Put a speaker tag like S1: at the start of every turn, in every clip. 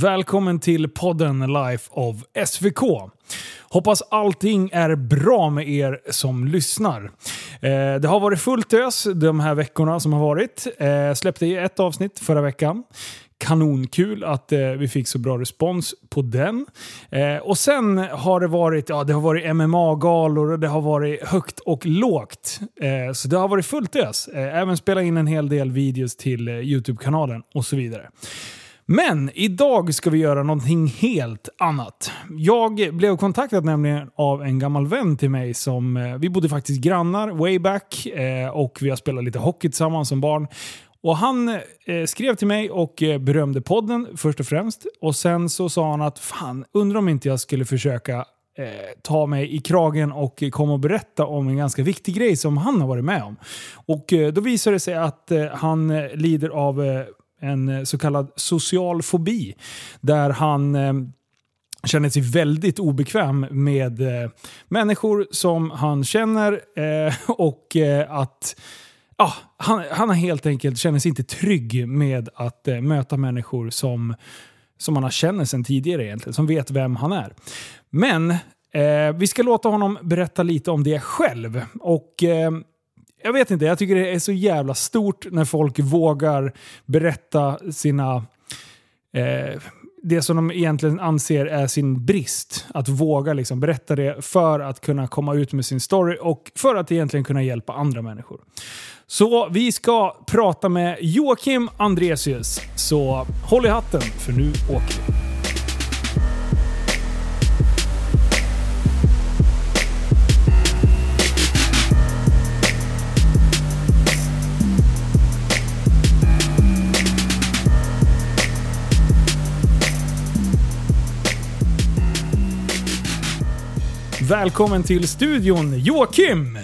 S1: Välkommen till podden Life of SVK. Hoppas allting är bra med er som lyssnar. Eh, det har varit fullt ös de här veckorna som har varit. Eh, släppte ett avsnitt förra veckan. Kanonkul att eh, vi fick så bra respons på den. Eh, och sen har det varit, ja, det har varit MMA-galor och det har varit högt och lågt. Eh, så det har varit fullt ös. Eh, även spela in en hel del videos till eh, YouTube-kanalen och så vidare. Men idag ska vi göra någonting helt annat. Jag blev kontaktad nämligen av en gammal vän till mig som, eh, vi bodde faktiskt grannar way back eh, och vi har spelat lite hockey tillsammans som barn. Och han eh, skrev till mig och eh, berömde podden först och främst. Och sen så sa han att fan, undrar om inte jag skulle försöka eh, ta mig i kragen och komma och berätta om en ganska viktig grej som han har varit med om. Och eh, då visade det sig att eh, han eh, lider av eh, en eh, så kallad social fobi. Där han eh, känner sig väldigt obekväm med eh, människor som han känner eh, och eh, att ja, han, han har helt enkelt känner sig inte trygg med att eh, möta människor som, som han har känner sedan tidigare egentligen, som vet vem han är. Men eh, vi ska låta honom berätta lite om det själv. Och eh, jag vet inte, jag tycker det är så jävla stort när folk vågar berätta sina eh, det som de egentligen anser är sin brist. Att våga liksom berätta det för att kunna komma ut med sin story och för att egentligen kunna hjälpa andra människor. Så vi ska prata med Joakim Andresius. Så håll i hatten för nu åker vi. Välkommen till studion Joakim!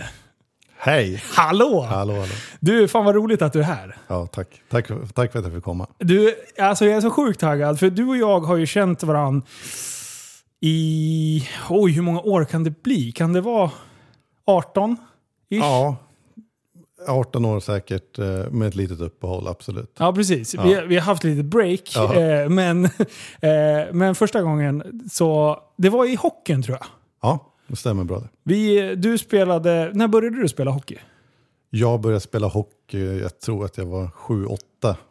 S2: Hej!
S1: Hallå!
S2: Hallå, hallå.
S1: Du, fan vad roligt att du är här.
S2: Ja, tack. Tack, tack för att jag fick komma.
S1: Du, alltså jag är så sjukt taggad, för du och jag har ju känt varandra i... Oj, hur många år kan det bli? Kan det vara 18? Ish?
S2: Ja, 18 år säkert eh, med ett litet uppehåll, absolut.
S1: Ja, precis.
S2: Ja.
S1: Vi, vi har haft lite break,
S2: Ja.
S1: eh, men, eh, men första gången så... Det var i hockeyn tror jag.
S2: Ja, det stämmer bra det.
S1: Vi, du spelade... När började du spela hockey?
S2: Jag började spela hockey, jag tror att jag var 7-8,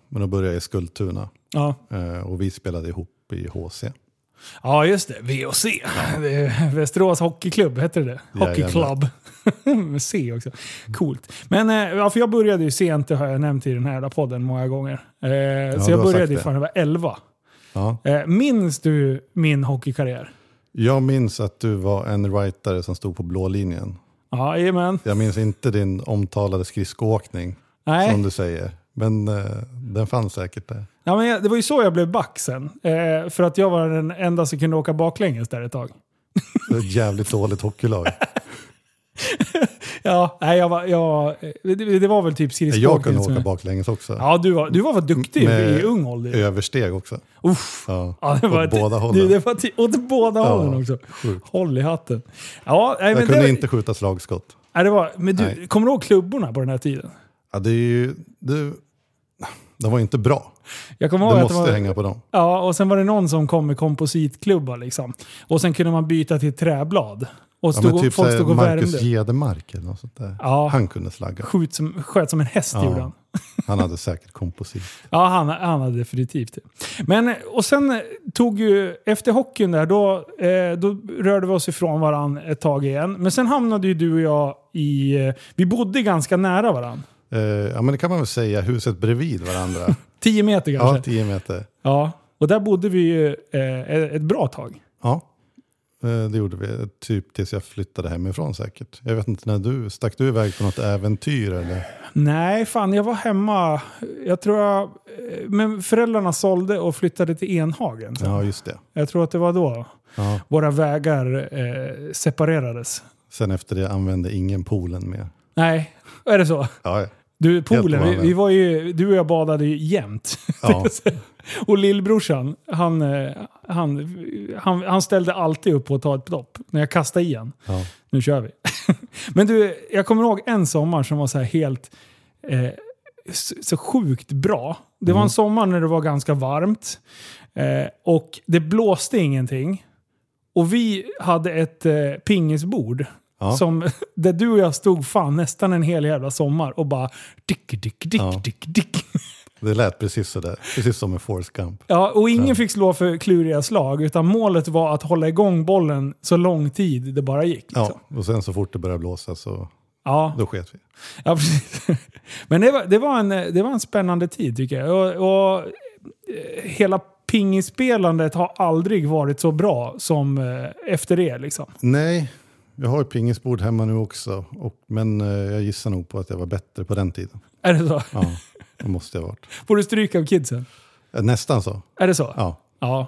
S2: men då började jag i Skultuna.
S1: Ja,
S2: Eh, och vi spelade ihop i HC.
S1: ja just det. Det är Västerås Hockeyklubb, hette det det? Hockey Club. Med C också. Coolt. Men eh, ja, för jag började ju sent, det har jag nämnt i den här podden många gånger. Eh, så
S2: du
S1: jag började ju när jag var 11.
S2: Ja.
S1: Minns du min hockeykarriär?
S2: Jag minns att du var en rightare som stod på blå linjen.
S1: Ja, Jajamän.
S2: Jag minns inte din omtalade skridskoåkning,
S1: Nej.
S2: som du säger. Men eh, den fanns säkert där.
S1: Ja, men jag, det var ju så jag blev back sen. Eh, för att jag var den enda som kunde åka baklänges där ett tag.
S2: Det var ett jävligt dåligt hockeylag.
S1: Ja, nej, jag var, jag, det, det var väl typ skridskoåkning.
S2: Jag kunde
S1: som-
S2: åka baklänges också.
S1: Ja, du var, du var för duktig
S2: Med
S1: i ung ålder.
S2: Översteg också.
S1: Uff.
S2: Ja.
S1: Ja, det var
S2: Åt båda hållen.
S1: Du, det var till- åt båda
S2: Ja,
S1: hållen också.
S2: sjukt.
S1: Håll i hatten. Ja, nej,
S2: Jag kunde
S1: det,
S2: inte skjuta slagskott.
S1: Nej, det var, men du,
S2: Nej.
S1: kommer du ihåg klubborna på den här tiden?
S2: Ja, det är ju... Det, de var ju inte bra.
S1: Jag kommer
S2: Du
S1: ihåg
S2: måste
S1: att det var,
S2: hänga på dem.
S1: Ja, och sen var det någon som kom med kompositklubbar liksom. Och sen kunde man byta till träblad. Och
S2: Ja,
S1: stod,
S2: men typ
S1: folk stod och
S2: Marcus
S1: värmde.
S2: Eller något sånt där.
S1: Ja.
S2: Han kunde slagga.
S1: Skjut som, sköt som en häst
S2: Ja.
S1: gjorde han.
S2: Han hade säkert komposit.
S1: Ja, han, han hade definitivt det. Men, och sen tog ju, efter hockeyn där, då, eh, då rörde vi oss ifrån varandra ett tag igen. Men sen hamnade ju du och jag i, eh, vi bodde ganska nära varandra.
S2: Eh, ja, men det kan man väl säga. Huset bredvid varandra.
S1: 10 meter
S2: ja,
S1: kanske.
S2: tio meter.
S1: Ja, och där bodde vi ju eh, ett bra tag.
S2: Ja, eh, det gjorde vi. Typ tills jag flyttade hemifrån säkert. Jag vet inte när du... Stack du iväg på något äventyr eller?
S1: Nej, fan jag var hemma. Jag tror jag... eh, Men föräldrarna sålde och flyttade till Enhagen. sen.
S2: Ja, just det.
S1: Jag tror att det var då
S2: Ja.
S1: våra vägar eh, separerades.
S2: Sen efter det använde ingen poolen mer.
S1: Nej, är det så?
S2: Ja, ja.
S1: Du, poolen, vi, vi var ju, du och jag badade ju jämt.
S2: Ja.
S1: och lillbrorsan, han, eh, han, han, han ställde alltid upp på att ta ett dopp när jag kastade i han.
S2: ja.
S1: Nu kör vi. Men du, jag kommer ihåg en sommar som var så här helt eh, så, så sjukt bra. Det var en sommar när det var ganska varmt. Eh, och det blåste ingenting. Och vi hade ett eh, pingisbord.
S2: Ja.
S1: Som, där du och jag stod fan nästan en hel jävla sommar och bara dick, dick, dick,
S2: Ja.
S1: dick, dick.
S2: Det lät precis sådär. Precis som med Forrest Gump.
S1: Ja, och ingen fick slå för kluriga slag, utan målet var att hålla igång bollen så lång tid det bara gick.
S2: Ja,
S1: Liksom.
S2: och sen så fort det började blåsa så
S1: Ja.
S2: då sket vi.
S1: Ja, precis. Men det var, det, var en, det var en spännande tid tycker jag. Och, och eh, hela pingispelandet har aldrig varit så bra som eh, efter det. Liksom.
S2: Nej, jag har ett pingisbord hemma nu också. Och, men eh, jag gissar nog på att jag var bättre på den tiden.
S1: Är det så?
S2: Ja, det måste jag ha varit.
S1: Får du stryk av kidsen?
S2: Eh, Nästan så.
S1: Är det så?
S2: Ja.
S1: Ja.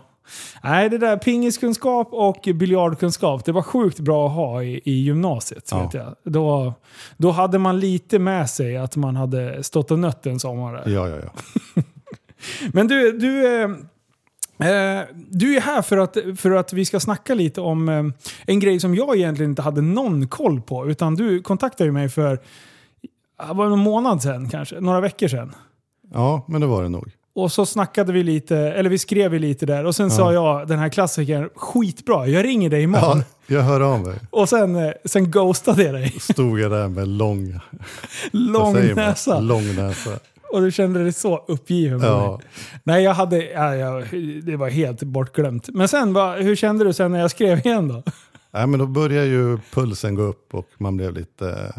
S1: Nej, det där pingiskunskap och biljardkunskap, det var sjukt bra att ha i, i gymnasiet.
S2: Ja.
S1: Vet jag. Då, då hade man lite med sig att man hade stått och nött en sommar.
S2: Ja, ja, ja.
S1: Men du, du, eh, du är här för att, för att vi ska snacka lite om eh, en grej som jag egentligen inte hade någon koll på. Utan du kontaktade ju mig för det var någon månad sedan kanske, några veckor sedan.
S2: Ja, men det var det nog.
S1: Och så snackade vi lite, eller vi skrev lite där. Och sen sa jag, den här klassikern, skitbra, jag ringer dig imorgon.
S2: Ja, jag hör av mig.
S1: Och sen, eh, sen ghostade jag dig.
S2: Stod jag där med lång,
S1: Lång näsa.
S2: lång näsa.
S1: Och du kände dig så uppgiven
S2: Ja.
S1: Nej, jag hade, ja, ja, det var helt bortglömt. Men sen, va, hur kände du sen när jag skrev igen då?
S2: Nej, men då började ju pulsen gå upp och man blev lite...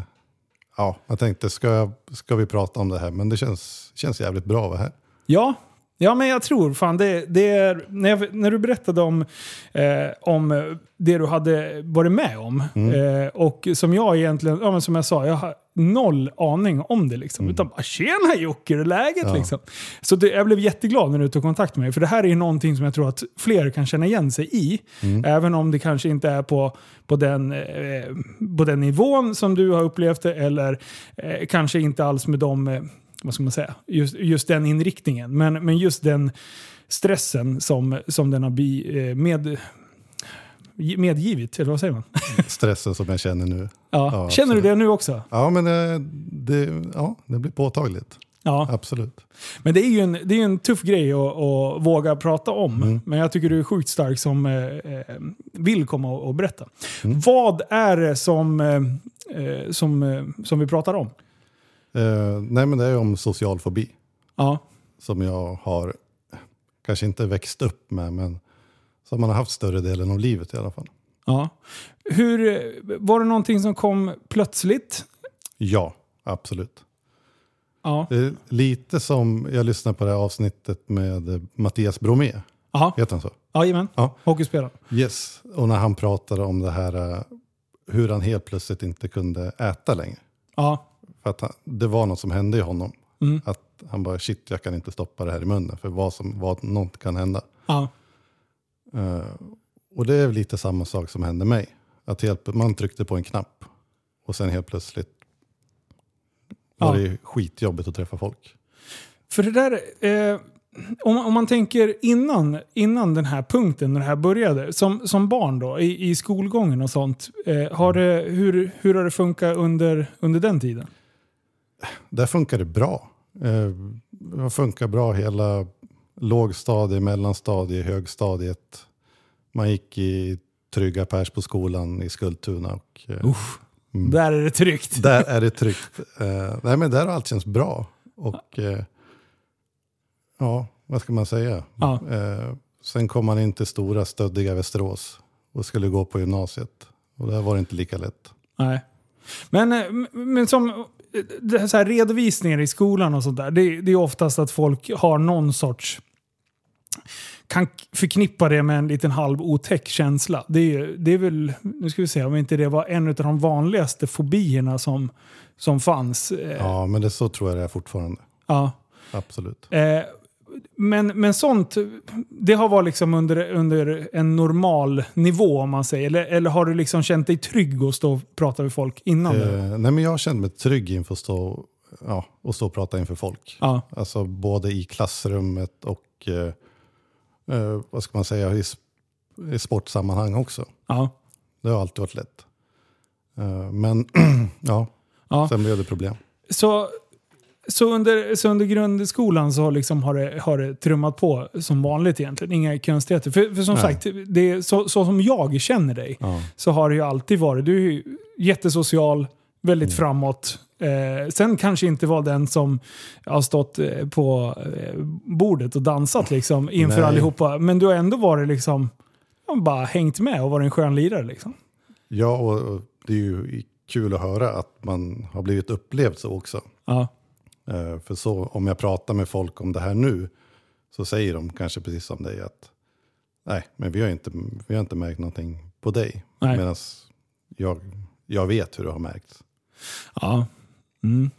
S2: Ja, jag tänkte, ska, jag, ska vi prata om det här? Men det känns, känns jävligt bra att vara här.
S1: Ja, ja men jag tror fan det, det är... När, jag, när du berättade om, eh, om det du hade varit med om. Eh, och som jag egentligen, ja, men som jag sa, jag har noll aning om det. Liksom, Utan bara “Tjena Jocke, hur är läget?”
S2: Ja.
S1: liksom. Så det, jag blev jätteglad när du tog kontakt med mig. För det här är ju någonting som jag tror att fler kan känna igen sig i. Även om det kanske inte är på, på, den, eh, på den nivån som du har upplevt det. Eller eh, kanske inte alls med de, eh, vad ska man säga, just, just den inriktningen. Men, men just den stressen som, som den har bi, eh, med, medgivit, eller vad säger man?
S2: Stressen som jag känner nu.
S1: Ja.
S2: Ja,
S1: Känner du
S2: absolut.
S1: det nu också?
S2: Ja, men eh, det, ja, det blir påtagligt.
S1: Ja.
S2: Absolut.
S1: Men det är ju en, det är en tuff grej att, att våga prata om.
S2: Mm.
S1: Men jag tycker du är sjukt stark som eh, eh, vill komma och, och berätta.
S2: Mm.
S1: Vad är det som, eh, eh, som, eh, som vi pratar om?
S2: Eh, nej, men det är om social fobi.
S1: Ja.
S2: Som jag har, kanske inte växt upp med, men som man har haft större delen av livet i alla fall.
S1: ja. Hur, eh, var det någonting som kom plötsligt?
S2: Ja, absolut.
S1: Ja.
S2: Är lite som, jag lyssnade på det här avsnittet med eh, Mattias Bromé.
S1: Aha.
S2: Vet han så?
S1: Jajamän.
S2: Ja.
S1: Hockeyspelare.
S2: Yes, och när han pratade om det här eh, hur han helt plötsligt inte kunde äta längre.
S1: Ja.
S2: För att han, det var något som hände i honom.
S1: Mm.
S2: Att han bara shit jag kan inte stoppa det här i munnen för vad som, vad, något kan hända.
S1: Ja.
S2: Eh, och det är lite samma sak som hände mig. Att helt, man tryckte på en knapp och sen helt plötsligt var
S1: Ja.
S2: det skitjobbigt att träffa folk.
S1: För det där, eh, om, om man tänker innan, innan den här punkten, när det här började, som, som barn då, i, i skolgången och sånt, eh, har det, hur, hur har det funkat under, under den tiden?
S2: Där funkar det bra. Eh, det funkar bra hela lågstadie, mellanstadie, högstadiet. Man gick i trygga pers på skolan i Skultuna. Och, eh,
S1: Usch,
S2: Mm.
S1: där är det tryggt.
S2: Där är det tryggt. Eh, nej men där har allt känts bra. Och eh, ja, vad ska man säga?
S1: Ja.
S2: Eh, sen kom man in till stora stöddiga Västerås och skulle gå på gymnasiet. Och där var det inte lika lätt.
S1: Nej. Men, eh, men som eh, så här redovisningar i skolan och sånt där, det, det är oftast att folk har någon sorts kan förknippa det med en liten halv otäck känsla. Det är, det är väl, nu ska vi se om inte det var en av de vanligaste fobierna som, som fanns. Eh,
S2: Ja, men det så tror jag det är fortfarande.
S1: ja.
S2: Absolut.
S1: Eh, men, men sånt, det har varit liksom under, under en normal nivå om man säger. Eller, eller har du liksom känt dig trygg att stå och prata med folk innan?
S2: Eh, nej, men jag kände mig trygg inför att stå, ja, och stå och prata inför folk.
S1: Ja,
S2: Alltså både i klassrummet och eh, eh, vad ska man säga, i, i sportsammanhang också.
S1: ja,
S2: Det har alltid varit lätt. Eh, men ja,
S1: ja.
S2: sen blev det problem.
S1: Så Så under, så under grundskolan så liksom har, det, har det trummat på som vanligt egentligen. Inga konstigheter. För, för som
S2: Nej.
S1: sagt, det är så, så som jag känner dig
S2: Ja.
S1: så har det ju alltid varit. Du är ju jättesocial, väldigt
S2: Mm.
S1: framåt. Eh, sen kanske inte var den som har stått eh, på eh, bordet och dansat liksom inför
S2: Nej.
S1: allihopa. Men du har ändå varit liksom, bara hängt med och varit en skön lirare liksom.
S2: Ja, och, och det är ju kul att höra att man har blivit upplevd så också.
S1: Ja.
S2: Eh, för så, om jag pratar med folk om det här nu så säger de kanske precis som dig att nej, men vi har inte, vi har inte märkt någonting på dig. Medan jag, jag vet hur det har märkts.
S1: Ja. Mm.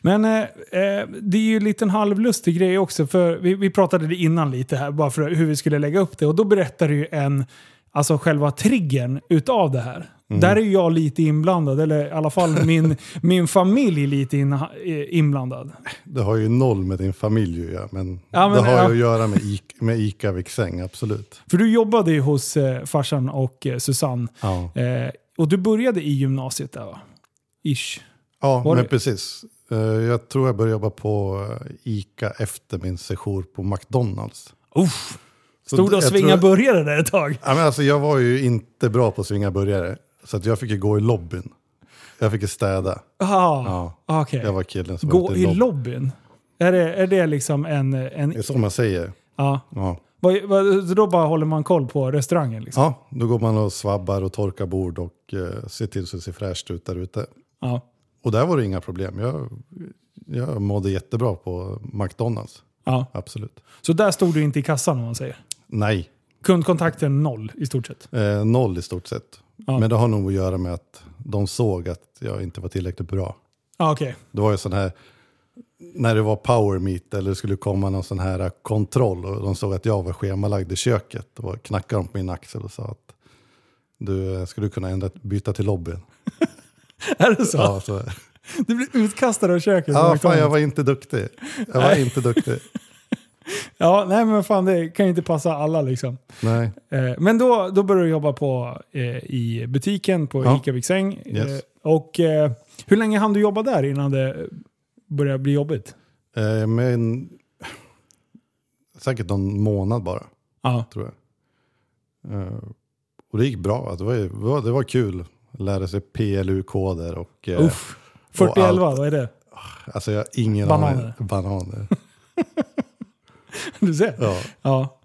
S1: Men eh, eh, det är ju en liten halvlustig grej också. För vi, vi pratade det innan lite här, bara för hur vi skulle lägga upp det. Och då berättade ju en, alltså själva triggern utav det här. Där är jag lite inblandad, eller i alla fall min, min familj lite in, eh, inblandad.
S2: Det har ju noll med din familj att göra, men,
S1: Ja, men,
S2: det har
S1: ja.
S2: ju att göra med, med Ica Viksäng, absolut.
S1: För du jobbade ju hos eh, farsan och eh, Susanne.
S2: Ja,
S1: Eh, och du började i gymnasiet där va? Ish.
S2: ja
S1: Var
S2: men
S1: det-
S2: precis. Eh, Jag tror jag började jobba på eh, Ica efter min sejour på McDonalds.
S1: Uff. Stod du och
S2: tror-
S1: burgare där ett tag?
S2: Ja, men alltså, jag var ju inte bra på att svinga burgare. Så att jag fick ju gå i lobbyn. Jag fick ju städa.
S1: Aha.
S2: Ja,
S1: Okej.
S2: jag var killen som var
S1: Gå
S2: ute
S1: i
S2: lobb-
S1: lobbyn? Är det, är det liksom en... en
S2: Det är så man säger.
S1: ja.
S2: Ja.
S1: Vad, vad, så då bara håller man koll på restaurangen? Liksom.
S2: ja, då går man och svabbar och torkar bord och eh, ser till så det ser fräscht ut där ute.
S1: Ja.
S2: Och där var det inga problem. Jag, jag mådde jättebra på McDonalds.
S1: Ja.
S2: Absolut.
S1: Så där stod du inte i kassan om man säger?
S2: Nej,
S1: Kundkontakten noll i stort sett?
S2: eh, noll i stort sett.
S1: Ja.
S2: Men det har nog att göra med att de såg att jag inte var tillräckligt bra.
S1: Ja, okej.
S2: Det var ju sån här, när det var power meet eller det skulle komma någon sån här kontroll och de såg att jag var schemalagd i köket. Då knackade de på min axel och sa att du, skulle du kunna ändra, byta till lobbyn?
S1: Är det så?
S2: Ja, så,
S1: Du blev utkastad av köket?
S2: ja fan, jag var inte duktig. Jag var inte duktig.
S1: ja, nej men fan det kan ju inte passa alla liksom.
S2: Nej.
S1: Eh, Men då, då började du jobba på, eh, i butiken på
S2: Ja.
S1: ICA Viksäng.
S2: Yes.
S1: Eh, och eh, hur länge hann du jobba där innan det började bli jobbigt?
S2: Eh, men säkert någon månad bara,
S1: Ja.
S2: tror jag. Eh, och det gick bra. Alltså, Det var, det var, det var kul lära sig PLU-koder och... eh,
S1: Uff. 4011, vad är det?
S2: Alltså jag har ingen
S1: Bananer.
S2: aning. Bananer.
S1: Du ser.
S2: Ja.
S1: Ja.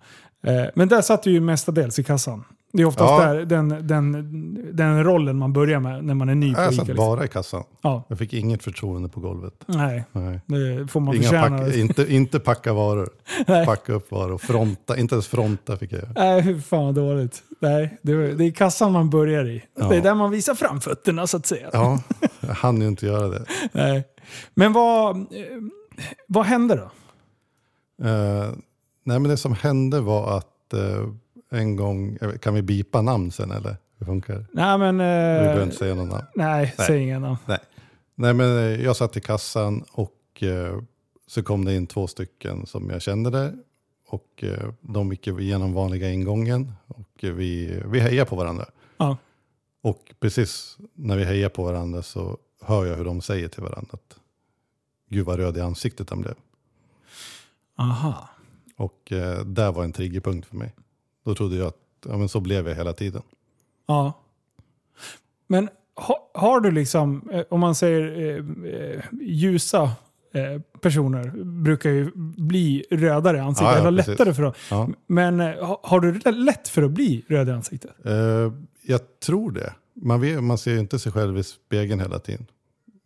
S1: Eh, Men där satt du ju mestadels i kassan. Det är oftast
S2: Ja.
S1: där, den, den, den rollen man börjar med när man är ny på
S2: Jag satt
S1: Liksom.
S2: bara i kassan.
S1: Ja.
S2: Jag fick inget förtroende på golvet.
S1: Nej,
S2: Nej.
S1: det får man
S2: Inga
S1: förtjäna.
S2: pack, inte, inte packa varor.
S1: Nej.
S2: Packa upp varor. Fronta. Inte ens fronta fick jag göra.
S1: Nej, hur fan vad dåligt. Nej, det, är- det är kassan man börjar i.
S2: Ja.
S1: Det är där man visar framfötterna så att säga.
S2: Ja, jag hann ju inte göra det.
S1: Nej. Men vad, eh, vad hände då?
S2: Eh, nej men det som hände var att eh, en gång, kan vi bipa namn sen eller? Hur funkar det?
S1: Nej, men...
S2: Vi behöver
S1: Eh,
S2: inte säga någon namn.
S1: nej,
S2: Nej.
S1: säg inga namn.
S2: Nej. Nej men eh, jag satt i kassan och eh, så kom det in två stycken som jag kände där. Och eh, de gick igenom vanliga ingången och eh, vi, vi hejade på varandra.
S1: Ja.
S2: Och precis när vi hejar på varandra så hör jag hur de säger till varandra att gud vad röd i ansiktet han blev.
S1: Aha.
S2: Och eh, där var en triggerpunkt för mig. Då trodde jag att ja, men så blev jag hela tiden.
S1: Ja. Men ha, har du liksom, eh, om man säger eh, eh, ljusa eh, personer brukar ju bli rödare i ansiktet,
S2: Ja, ja,
S1: eller
S2: precis.
S1: lättare för dem.
S2: Ja.
S1: Men ha- har du lätt för att bli röd i ansiktet?
S2: Eh, jag tror det. Man, vet, man ser ju inte sig själv i spegeln hela tiden.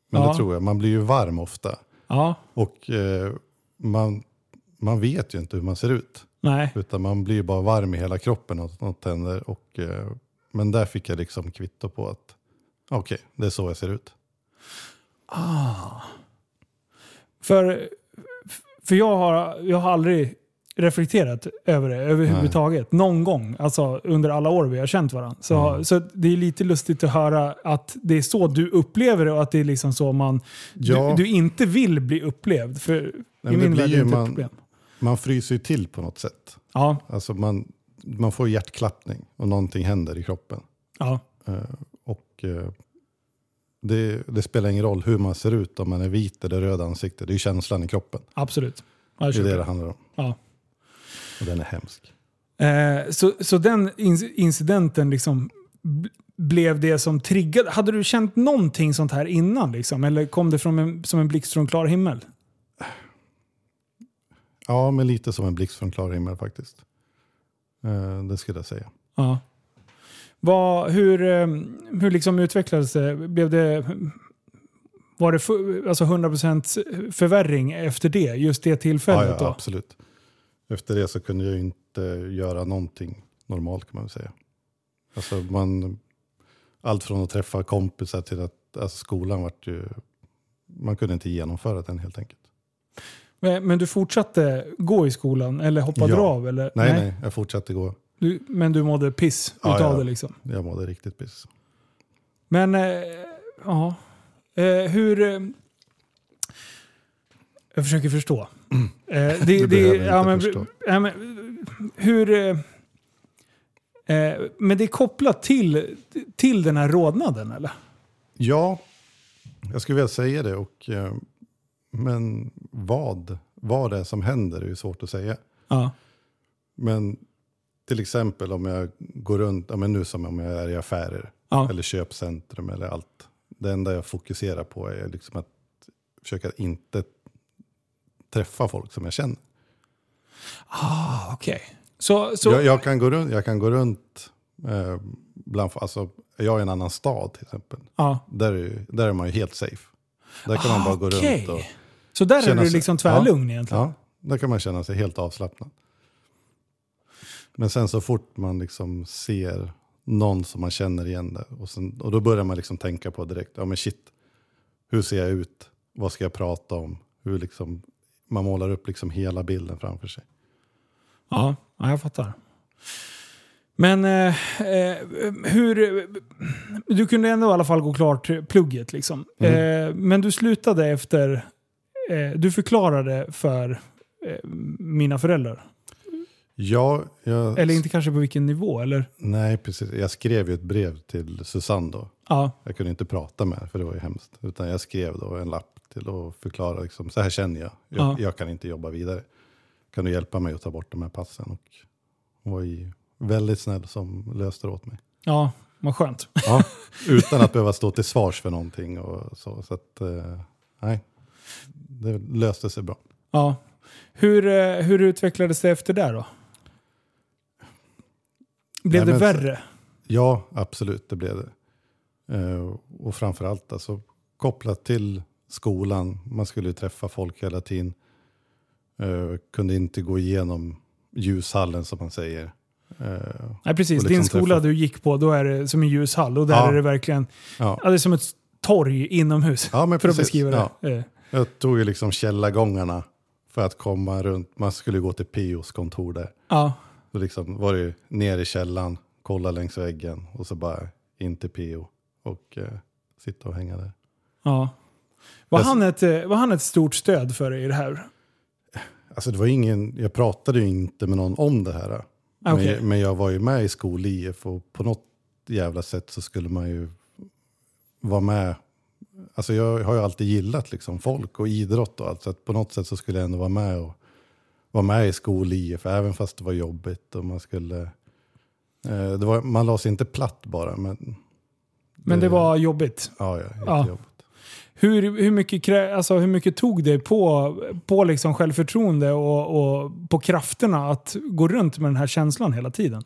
S2: Men det tror jag. Man blir ju varm ofta.
S1: Ja.
S2: Och eh, man, man vet ju inte hur man ser ut.
S1: Nej.
S2: Utan man blir ju bara varm i hela kroppen och något händer. Och, eh, men där fick jag liksom kvitto på att okej, det är så jag ser ut.
S1: För, för jag, har, jag har aldrig reflekterat över det överhuvudtaget. Någon gång, alltså under alla år vi har känt varandra. Så,
S2: Mm.
S1: så det är lite lustigt att höra att det är så du upplever det och att det är liksom så man...
S2: Ja.
S1: Du, du inte vill bli upplevd. För
S2: men
S1: i min värld är det inte
S2: man-
S1: ett problem.
S2: Man fryser ju till på något sätt.
S1: Ja,
S2: Alltså man, man får hjärtklappning och någonting händer i kroppen.
S1: ja.
S2: Eh, och eh, det, det spelar ingen roll hur man ser ut, om man är vit eller röd ansikte. Det är känslan i kroppen.
S1: Absolut.
S2: Det är det det handlar om.
S1: Ja.
S2: Och den är hemsk.
S1: Eh, så, så den in- incidenten liksom blev det som triggade. Hade du känt någonting sånt här innan? Liksom? Eller kom det från en, som en blixt från klar himmel?
S2: Ja, men lite som en blixt från klar himmel faktiskt. Eh, det skulle jag säga.
S1: Ja. Vad, hur eh, hur liksom utvecklades det? Blev det... Var det fu- alltså 100% förvärring efter det? Just det
S2: Ja,
S1: tillfället
S2: ja,
S1: då?
S2: absolut. Efter det så kunde jag inte göra någonting normalt kan man väl säga. Alltså man, allt från att träffa kompisar till att alltså skolan vart ju... Man kunde inte genomföra den helt enkelt.
S1: Men, men du fortsatte gå i skolan? Eller hoppade
S2: Ja.
S1: av? Eller?
S2: Nej, nej, jag fortsatte gå.
S1: Du, men du mådde piss
S2: Ja,
S1: utav
S2: ja.
S1: det liksom?
S2: Jag mådde riktigt piss.
S1: Men, eh, ja. Eh, hur... Eh, jag försöker förstå. Eh, det, det, ja, men,
S2: förstå.
S1: Ja, men, hur... Eh, eh, men det är kopplat till, till den här rodnaden eller?
S2: Ja, jag skulle vilja säga det. Och, eh, men vad, vad det är som händer är ju svårt att säga.
S1: Ja.
S2: Men till exempel om jag går runt, ja, men nu som om jag är i affärer
S1: Ja.
S2: eller köpcentrum eller allt. Det enda jag fokuserar på är liksom att försöka inte träffa folk som jag känner.
S1: Ah, okej. Så, så,
S2: Jag, jag kan gå runt, jag kan gå runt eh, bland, alltså, är jag i en annan stad till exempel.
S1: ja.
S2: Där är, där är man ju helt safe. Där kan man bara gå
S1: Ah, Okej.
S2: runt och
S1: så där är du liksom tvärlugn egentligen?
S2: Ja, där kan man känna sig helt avslappnad. Men sen så fort man liksom ser någon som man känner igen det. Och, sen, och då börjar man liksom tänka på direkt, ja men shit, hur ser jag ut? Vad ska jag prata om? Hur liksom, man målar upp liksom hela bilden framför sig.
S1: Ja, ja jag fattar. Men eh, eh, hur... Du kunde ändå i alla fall gå klart plugget liksom.
S2: Mm.
S1: Eh, men du slutade efter... Eh, du förklarade för eh, mina föräldrar.
S2: Ja, jag,
S1: Eller inte kanske på vilken nivå, eller?
S2: Nej, precis. Jag skrev ju ett brev till Susanne då.
S1: Ja,
S2: Jag kunde inte prata med för det var ju hemskt. Utan jag skrev då en lapp till att förklara, liksom, så här känner jag. Jag,
S1: Ja.
S2: jag kan inte jobba vidare. Kan du hjälpa mig att ta bort de här passen? Och hon var ju väldigt snäll som löste det åt mig.
S1: ja vad skönt.
S2: Ja, utan att behöva stå till svars för någonting. Och så så att, eh, nej, det löste sig bra.
S1: Ja. Hur, eh, hur utvecklades det efter det då? Blev
S2: Nej,
S1: det
S2: men
S1: värre?
S2: Ja, absolut, det blev det. Eh, och framförallt alltså, kopplat till skolan. Man skulle träffa folk hela tiden. Eh, kunde inte gå igenom ljushallen som man säger. Eh,
S1: Nej precis,
S2: och
S1: din
S2: liksom
S1: skola
S2: träffa-
S1: du gick på, då är det som en ljushall. Och där
S2: Ja.
S1: är det verkligen...
S2: ja.
S1: Det är som ett torg inomhus.
S2: ja, men
S1: för att
S2: precis.
S1: beskriva det.
S2: Ja. Jag tog ju liksom källargångarna för att komma runt. Man skulle gå till POs kontor där.
S1: Ja.
S2: Då liksom var det ju ner i källaren, kolla längs väggen och så bara in till PO och eh, sitta och hänga där.
S1: ja. Var,
S2: Jag-
S1: han ett, eh, var han ett stort stöd för dig i det här?
S2: Alltså det var ingen, jag pratade ju inte med någon om det här.
S1: Ah, okej.
S2: Men, men jag var ju med i skol-IF och på något jävla sätt så skulle man ju vara med. Alltså jag har ju alltid gillat liksom folk och idrott och allt. Så att på något sätt så skulle jag ändå vara med och vara med i skol-IF. Även fast det var jobbigt och man skulle... Eh, det var, man la sig inte platt bara. Men,
S1: Men det var jobbigt.
S2: Ja, ja,
S1: Ja.
S2: jättejobbigt.
S1: Hur, hur, mycket, krä- alltså, hur mycket tog det på, på liksom självförtroende och, och på krafterna att gå runt med den här känslan hela tiden?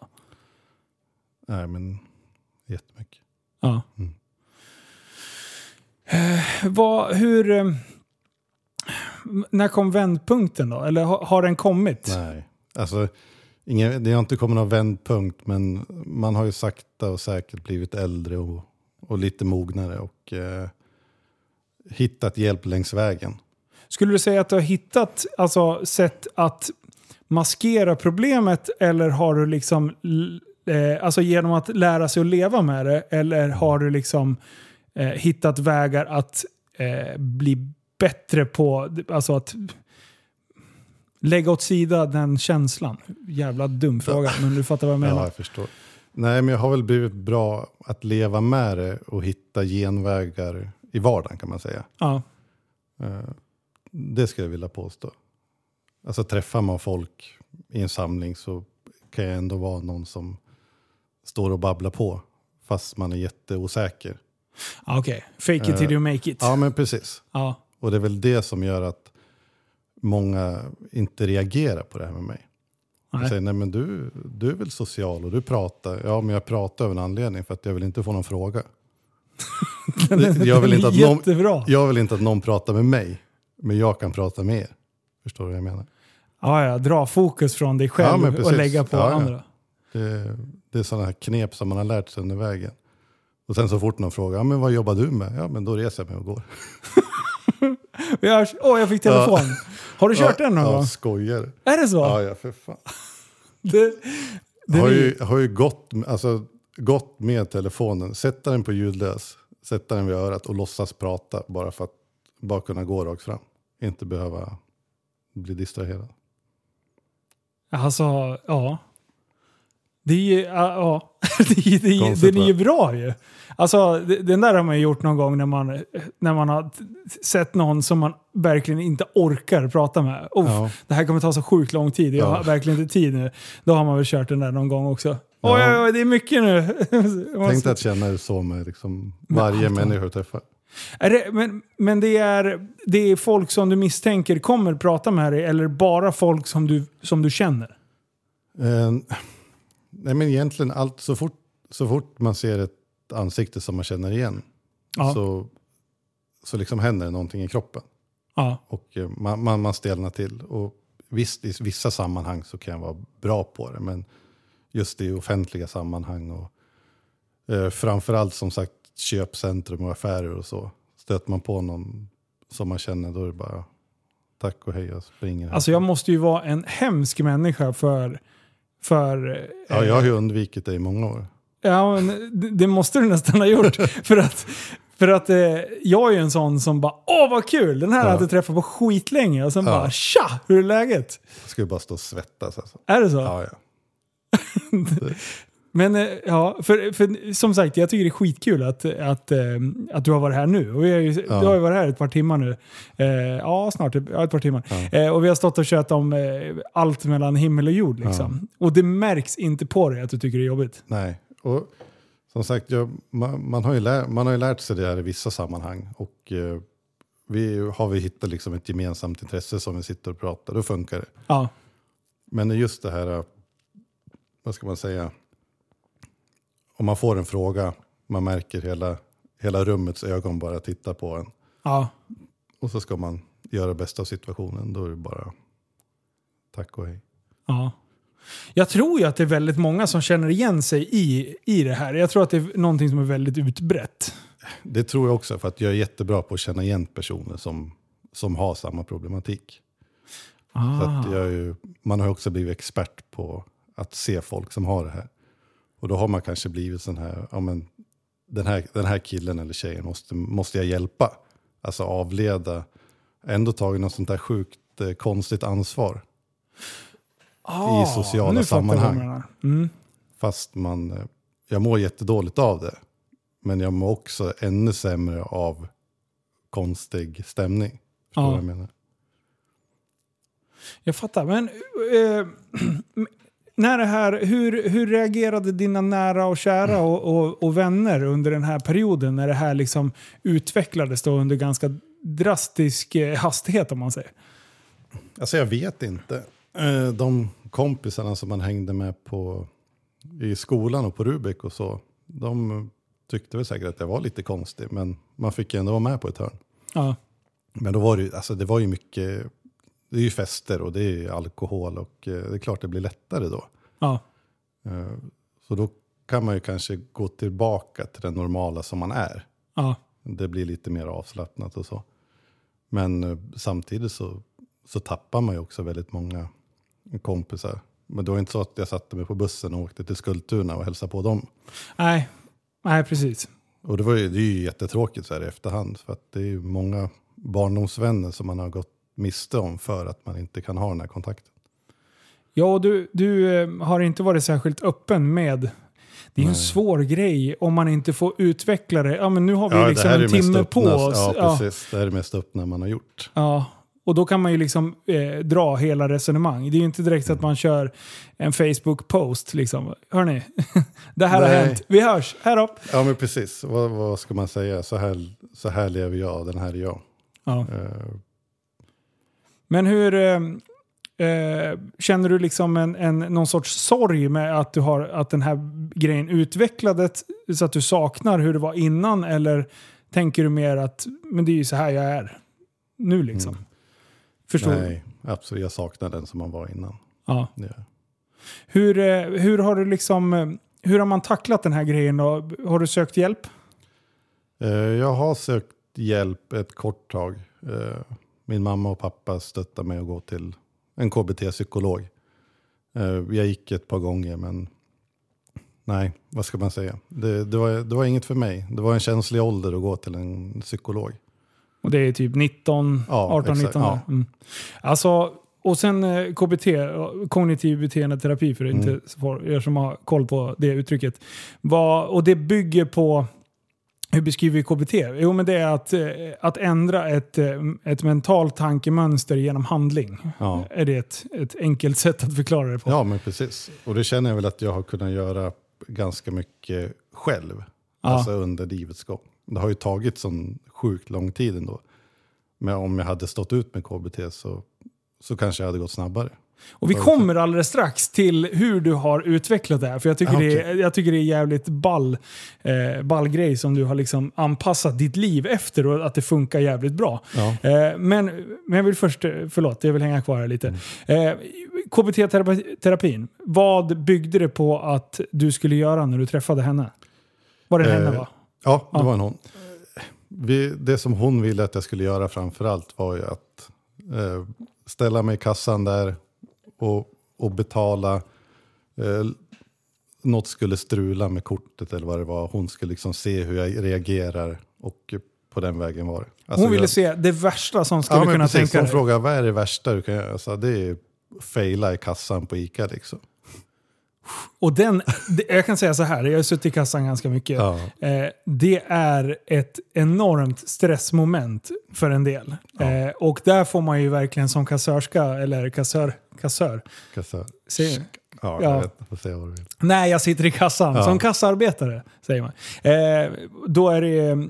S2: Nej, men jättemycket.
S1: Ja.
S2: Mm.
S1: Eh, vad, hur... Eh, när kom vändpunkten då? Eller har, har den kommit?
S2: Nej, alltså ingen, det har inte kommit någon vändpunkt men man har ju sakta och säkert blivit äldre och, och lite mognare och eh, hittat hjälp längs vägen.
S1: Skulle du säga att du har hittat alltså, sätt att maskera problemet eller har du liksom eh, alltså genom att lära sig att leva med det eller har du liksom eh, hittat vägar att eh, bli bättre på alltså att lägga åt sida den känslan? Jävla dum fråga, men du fattar vad jag
S2: Ja,
S1: menar.
S2: jag förstår. Nej, men jag har väl blivit bra att leva med det och hitta genvägar i vardagen kan man säga.
S1: Ja.
S2: Eh, Det skulle jag vilja påstå. Alltså träffar man folk i en samling så kan jag ändå vara någon som står och babblar på fast man är jätteosäker.
S1: Ja, Okej, fake it till you make it.
S2: Ja, men precis.
S1: Ja.
S2: Och det är väl det som gör att många inte reagerar på det här med mig. De säger, nej men du, du är väl social och du pratar. Ja, men jag pratar av en anledning för att jag vill inte få någon fråga. Det- jag, vill inte att någon,
S1: Jättebra.
S2: jag vill inte att någon pratar med mig, men jag kan prata med er. Förstår du vad jag menar?
S1: Ja, ja, dra fokus från dig
S2: Ja,
S1: själv
S2: men
S1: och lägga på
S2: Ja, ja.
S1: andra.
S2: Det, det är sådana här knep som man har lärt sig under vägen. Och sen så fort någon frågar, ja, men vad jobbar du med? Ja, men då reser jag mig och går.
S1: Vi hörs. Åh, jag fick telefon. Har du kört
S2: ja,
S1: den någon
S2: ja,
S1: gång?
S2: Skojar
S1: Är det så?
S2: Ja, ja, för fan.
S1: Det, det
S2: har ju, har ju gått, alltså, gått med telefonen, sätta den på ljudlös, sätta den vid örat och låtsas prata bara för att bara kunna gå rakt fram. Inte behöva bli distraherad.
S1: Alltså, ja. Det är ju, ja, det, är- det, är- den är ju bra ju. Alltså, det- den där har man ju gjort någon gång när man, när man har sett någon som man verkligen inte orkar prata med. Uff,
S2: Ja.
S1: Det här kommer ta så sjukt lång tid, jag
S2: Ja.
S1: har verkligen inte tid nu. Då har man väl kört den där någon gång också.
S2: Ja.
S1: Oj, oj, det är mycket nu.
S2: Tänk dig att känna det så med liksom varje
S1: allt,
S2: människa du träffar.
S1: Är det, men men det, är, det är folk som du misstänker kommer prata med dig eller bara folk som du, som du känner?
S2: Eh, nej men egentligen allt, så fort, så fort man ser ett ansikte som man känner igen
S1: Ja.
S2: så, så liksom händer det någonting i kroppen.
S1: Ja.
S2: Och eh, man, man, man stelnar till. Och visst, i vissa sammanhang så kan jag vara bra på det. Men just i offentliga sammanhang och eh, framförallt som sagt köpcentrum och affärer och så. Stöter man på någon som man känner då är det bara tack och hej jag springer. här.
S1: Alltså jag måste ju vara en hemsk människa för... för eh,
S2: ja, jag har ju undvikit det i många år.
S1: ja, men det- det måste du nästan ha gjort. för att, för att eh, jag är ju en sån som bara åh vad kul, den här har
S2: Ja.
S1: jag inte träffat på skitlänge. Och sen
S2: Ja.
S1: bara tja, hur är läget?
S2: Jag skulle bara stå och svettas. Alltså.
S1: Är det så?
S2: Ja, ja.
S1: Men eh, ja, för, för som sagt, jag tycker det är skitkul att, att, eh, att du har varit här nu. Och vi har ju,
S2: Ja.
S1: Du har ju varit här ett par timmar nu. Eh, ja, snart ja, ett par timmar.
S2: Ja.
S1: Och vi har stått och kört om allt mellan himmel och jord. Liksom. Och det märks inte på dig att du tycker det är jobbigt.
S2: Nej, och som sagt, jag, man, man, har ju lär, man har ju lärt sig det här i vissa sammanhang. Och eh, vi, har vi hittat liksom ett gemensamt intresse som vi sitter och pratar, då funkar det.
S1: Ja,
S2: Men just det här, vad ska man säga, om man får en fråga, man märker hela, hela rummets ögon bara titta på en.
S1: ja.
S2: Och så ska man göra det bästa av situationen, då är det bara tack och hej.
S1: Ja. Jag tror ju att det är väldigt många som känner igen sig i, i det här. Jag tror att det är någonting som är väldigt utbrett.
S2: Det tror jag också, för att jag är jättebra på att känna igen personer som, som har samma problematik. Så
S1: Ah.
S2: att jag är ju, man har också blivit expert på att se folk som har det här. Och då har man kanske blivit sån här, ja men den här, den här killen eller tjejen måste, måste jag hjälpa. Alltså avleda, ändå tagit något sånt där sjukt eh, konstigt ansvar.
S1: Ah,
S2: sociala
S1: jag vad
S2: sammanhang.
S1: Mm.
S2: Fast man, eh, jag mår jättedåligt av det. Men jag mår också ännu sämre av konstig stämning. Förstår vad jag menar?
S1: Jag fattar. Men eh, när det här, hur, hur reagerade dina nära och kära och, och, och vänner under den här perioden? När det här liksom utvecklades då under ganska drastisk eh, hastighet om man säger.
S2: Alltså jag vet inte. Eh, De kompisarna som man hängde med på i skolan och på Rubik och så. De tyckte väl säkert att jag var lite konstig. Men man fick ju ändå vara med på ett hörn.
S1: Ja.
S2: Men då var det, alltså det var ju mycket. Det är ju fester och det är alkohol och eh, det är klart det blir lättare då.
S1: Ja.
S2: Eh, Så då kan man ju kanske gå tillbaka till det normala som man är.
S1: Ja.
S2: Det blir lite mer avslappnat och så. Men eh, samtidigt så, så tappar man ju också väldigt många kompisar. Men det var inte så att jag satte mig på bussen och åkte till Skultuna och hälsade på dem.
S1: Nej. Nej, precis.
S2: Och det, var ju, det är ju jättetråkigt så här i efterhand. För att det är ju många barndomsvänner som man har gått miste om för att man inte kan ha den här kontakten.
S1: Ja, du, du eh, har inte varit särskilt öppen med Det är en
S2: Nej.
S1: svår grej om man inte får utveckla det. Ja, men nu har vi
S2: Ja,
S1: liksom en timme på oss.
S2: Ja,
S1: Ja,
S2: precis. Det här är det mest öppna man har gjort.
S1: ja. Och då kan man ju liksom eh, dra hela resonemang. Det är ju inte direkt så att man kör en Facebook-post. Liksom. Hörni, det här har
S2: Nej.
S1: hänt. Vi hörs. Här upp.
S2: Ja, men precis. Vad, vad ska man säga? Så här, så här lever jag, den här är jag.
S1: Ja.
S2: Eh,
S1: Men hur... Eh, eh, känner du liksom en, en, någon sorts sorg med att, du har, att den här grejen utvecklades så att du saknar hur det var innan? Eller tänker du mer att men det är ju så här jag är nu liksom?
S2: Mm.
S1: Förstår du?
S2: nej, absolut. Jag saknar den som man var innan.
S1: Ja.
S2: Ja.
S1: Hur, eh, hur har du liksom... eh, Hur har man tacklat den här grejen? då? Har du sökt hjälp?
S2: Jag har sökt hjälp ett kort tag. Min mamma och pappa stöttade mig att gå till en KBT-psykolog. Eh, Jag gick ett par gånger men nej, vad ska man säga? Det, det, var, det var inget för mig. Det var en känslig ålder att gå till en psykolog.
S1: Och det är typ 19,
S2: Ja,
S1: 18,
S2: exakt,
S1: 19
S2: ja.
S1: Mm. Alltså, och sen eh, KBT, kognitiv beteendeterapi för
S2: Mm.
S1: inte för er som har koll på det uttrycket. Vad, och det bygger på, hur beskriver vi KBT? Jo men det är att, eh, att ändra ett, eh, ett mentalt tankemönster genom handling.
S2: Ja.
S1: Är det ett, ett enkelt sätt att förklara det på?
S2: Ja, men precis. Och det känner jag väl att jag har kunnat göra ganska mycket själv.
S1: Ja.
S2: Alltså under livets gång. Det har ju tagit sån sjukt lång tid ändå. Men om jag hade stått ut med KBT så, så kanske jag hade gått snabbare.
S1: Och vi kommer alldeles strax till hur du har utvecklat det här. För jag tycker,
S2: Ah,
S1: det, är, jag tycker det är jävligt ball, eh, ball grej som du har liksom anpassat ditt liv efter och att det funkar jävligt bra.
S2: Ja.
S1: Eh, men, men jag vill först, eh, förlåt jag vill hänga kvar här lite. Eh, KBT-terapin, vad byggde det på att du skulle göra när du träffade henne? Var det henne
S2: Eh,
S1: va?
S2: Ja, det
S1: Ja.
S2: var en hon. Vi, det som hon ville att jag skulle göra framförallt var ju att eh, ställa mig i kassan där och, och betala. Eh, något skulle strula med kortet eller vad det var. Hon skulle liksom se hur jag reagerar och på den vägen var det. Alltså,
S1: Hon ville
S2: jag,
S1: se det värsta som skulle
S2: ja,
S1: kunna
S2: precis,
S1: tänka
S2: Hon
S1: dig.
S2: frågade vad är det värsta du kan göra? Sa, det är faila i kassan på ICA liksom.
S1: Och den, jag kan säga så här, jag har suttit i kassan ganska mycket.
S2: Ja.
S1: Eh, det är ett enormt stressmoment för en del.
S2: Ja.
S1: Eh, och där får man ju verkligen som kassörska, eller kassör, kassör.
S2: Kassa.
S1: Säger,
S2: Ja,
S1: Ja.
S2: jag vet. Jag säga vad du vill.
S1: nej, jag sitter i kassan. Som kassaarbetare, säger man. Eh, då är det...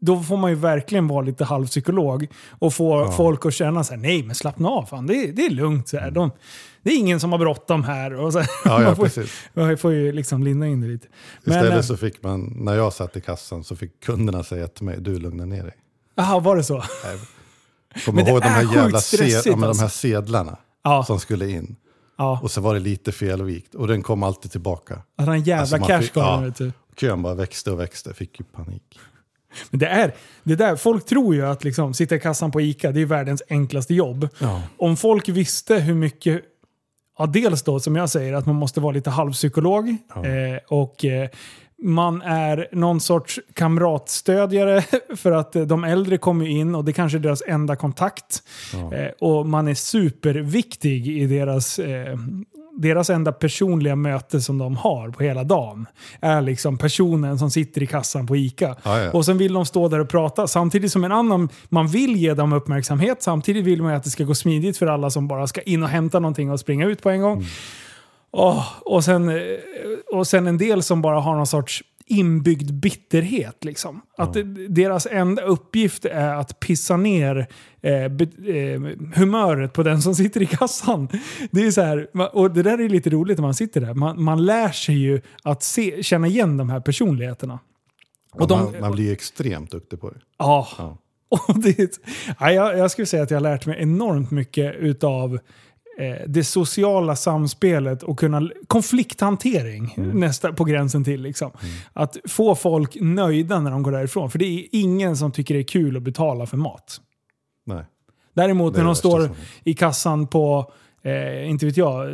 S1: Då får man ju verkligen vara lite halvpsykolog och få
S2: Ja.
S1: folk att känna så här, nej men slappna av, fan, det, är- det är lugnt. Så här. De, det är ingen som har bråttom här. Och så.
S2: Ja, ja
S1: man får,
S2: precis.
S1: man får ju liksom linda in det lite. Men,
S2: Istället
S1: eh,
S2: så fick man, när jag satt i kassan så fick kunderna säga till mig, du lugna ner dig.
S1: Jaha, var det så?
S2: Kommer ihåg de
S1: är
S2: här jävla sed, ja, de
S1: alltså.
S2: här sedlarna
S1: Ja.
S2: som skulle in.
S1: ja.
S2: Och så var det lite felvikt och den kom alltid tillbaka.
S1: Att han jävla
S2: Alltså, man
S1: cash
S2: fick-
S1: gav
S2: ja. Kön bara växte och växte, fick ju panik.
S1: Men det är, det där, folk tror ju att liksom, sitta i kassan på ICA, det är världens enklaste jobb.
S2: Ja.
S1: Om folk visste hur mycket, ja dels då som jag säger, att man måste vara lite halvpsykolog.
S2: Ja.
S1: Eh, och eh, man är någon sorts kamratstödjare för att eh, de äldre kommer in och det kanske är deras enda kontakt.
S2: Ja.
S1: Eh, och man är superviktig i deras, eh, deras enda personliga möte som de har på hela dagen. Är liksom personen som sitter i kassan på ICA.
S2: Ja, ja.
S1: Och sen vill de stå där och prata. Samtidigt som en annan, man vill ge dem uppmärksamhet. Samtidigt vill man ju att det ska gå smidigt för alla som bara ska in och hämta någonting och springa ut på en gång. Åh, och, sen, och sen en del som bara har någon sorts inbyggd bitterhet. Liksom. Att deras enda uppgift är att pissa ner eh, be, eh, humöret på den som sitter i kassan. Det är så här, och det där är lite roligt när man sitter där. Man, man lär sig ju att se, känna igen de här personligheterna.
S2: Och
S1: de-
S2: man, man blir extremt duktig på det.
S1: Ja.
S2: Ja.
S1: Och det, ja, jag, jag skulle säga att jag har lärt mig enormt mycket utav det sociala samspelet och kunna, konflikthantering nästa, på gränsen till. Liksom. Att få folk nöjda när de går därifrån. För det är ingen som tycker det är kul att betala för mat.
S2: Nej.
S1: Däremot när de står i kassan på, eh, inte vet jag,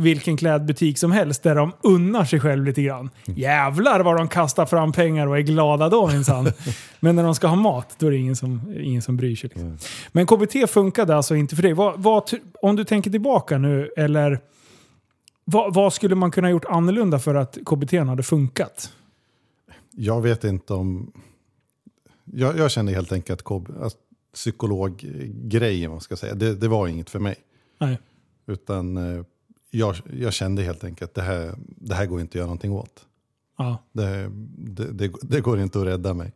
S1: vilken klädbutik som helst där de unnar sig själv lite grann.
S2: Mm.
S1: Jävlar vad de kastar fram pengar och är glada då minsann. Men när de ska ha mat, då är det ingen som, ingen som bryr sig. Liksom.
S2: Nej.
S1: Men KBT funkade alltså inte för dig. Vad, vad, om du tänker tillbaka nu, eller vad, vad skulle man kunna gjort annorlunda för att KBT hade funkat?
S2: Jag vet inte om... Jag, jag kände helt enkelt att, att psykologgrejen, vad ska jag säga, det, det var inget för mig.
S1: Nej.
S2: Utan eh, jag, jag kände helt enkelt att det här, det här går inte att göra någonting åt.
S1: Ja,
S2: Det, det, det, det går inte att rädda mig.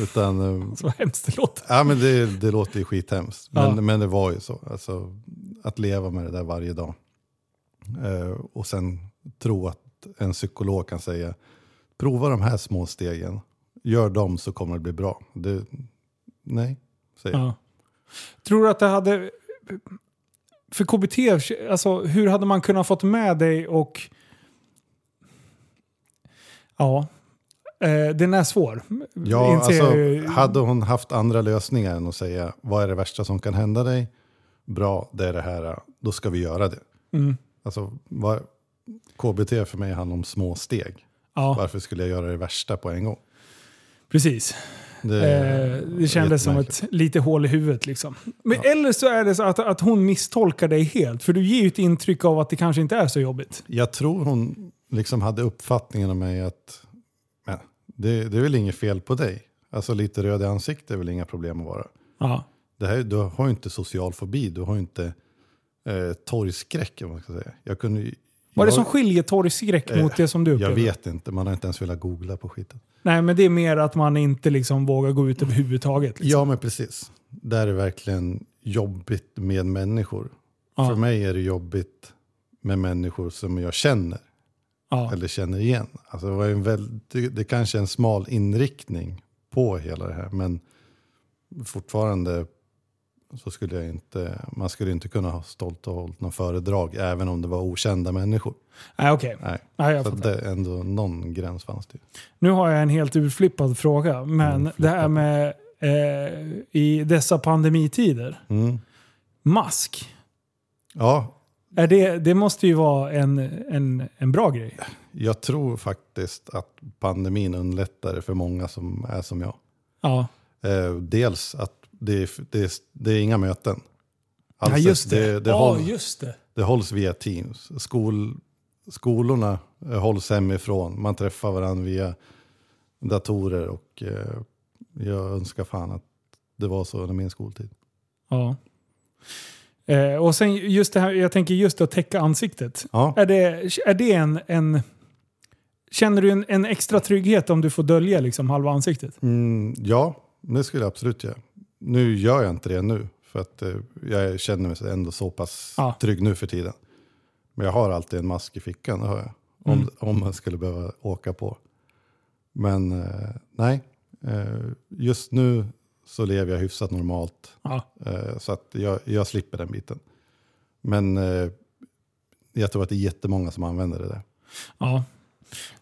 S2: Utan, eh,
S1: så hemskt det låter.
S2: ja, men det, det låter ju skithemskt. Men,
S1: Ja.
S2: men det var ju så. Alltså, att leva med det där varje dag. Eh, och sen tro att en psykolog kan säga prova de här små stegen. Gör dem så kommer det bli bra. Det, nej, säger jag.
S1: Ja. Tror du att det hade... För KBT, alltså hur hade man kunnat fått med dig och... Ja. Eh, den är svår.
S2: Ja,
S1: Inser
S2: alltså, hade hon haft andra lösningar än att säga vad är det värsta som kan hända dig? Bra, det är det här, då ska vi göra det.
S1: Mm.
S2: Alltså, vad, KBT för mig handlar om små steg.
S1: Ja,
S2: Varför skulle jag göra det värsta på en gång?
S1: precis.
S2: Det,
S1: Eh, det kändes som ett lite hål i huvudet. Liksom. Men Eller så är det så att, att hon misstolkar dig helt. För du ger ju ett intryck av att det kanske inte är så jobbigt.
S2: Jag tror hon liksom hade uppfattningen om mig att men, det, det är väl inget fel på dig. Alltså lite röd i ansiktet är väl inga problem att vara.
S1: Ja.
S2: Det här, du har ju inte social fobi, du har ju inte eh, torgskräck. man ska säga. Jag kunde,
S1: Vad är det
S2: jag,
S1: som skiljer torgskräck
S2: Eh,
S1: mot det som du
S2: Jag
S1: upplever?
S2: vet inte, man har inte ens velat googla på skiten.
S1: Nej, men det är mer att man inte liksom vågar gå ut överhuvudtaget. Liksom.
S2: Ja, men precis. Där är det verkligen jobbigt med människor.
S1: Ja.
S2: För mig är det jobbigt med människor som jag känner.
S1: Ja.
S2: eller känner igen. Alltså det, var en väl, det, det kanske är en smal inriktning på hela det här, men fortfarande så skulle jag inte, man skulle inte kunna ha stolt och hållit någon föredrag även om det var okända människor.
S1: Nej, okej.
S2: Nej.
S1: Nej, jag
S2: Så det ändå någon gräns fanns det.
S1: Nu har jag en helt urflippad fråga. Men
S2: Mm,
S1: det här med eh, i dessa pandemitider.
S2: Mm.
S1: Mask.
S2: Ja,
S1: Är det, det måste ju vara en, en, en bra grej.
S2: jag tror faktiskt att pandemin underlättar för många som är som jag.
S1: Ja,
S2: Eh, dels att det är, det, är, det är inga möten.
S1: ja
S2: Alltså,
S1: just det.
S2: det, det
S1: ja,
S2: håll-
S1: just det.
S2: Det hålls via Teams. Skol, skolorna eh, hålls hemifrån. Man träffar varandra via datorer och eh, jag önskar fan att det var så under min skoltid.
S1: Ja. Eh, och sen just det här, jag tänker just att täcka ansiktet.
S2: Ja,
S1: Är det, är det en, en... Känner du en, en extra trygghet om du får dölja liksom halva ansiktet?
S2: mm, ja det skulle jag absolut göra. Nu gör jag inte det nu för att eh, jag känner mig ändå så pass
S1: Ja.
S2: trygg nu för tiden. Men jag har alltid en mask i fickan, det har jag. Om,
S1: Mm.
S2: om man skulle behöva åka på. Men eh, nej, eh, just nu så lever jag hyfsat normalt.
S1: Ja.
S2: Så att jag, jag slipper den biten. Men jag tror att det är jättemånga som använder det där.
S1: Ja.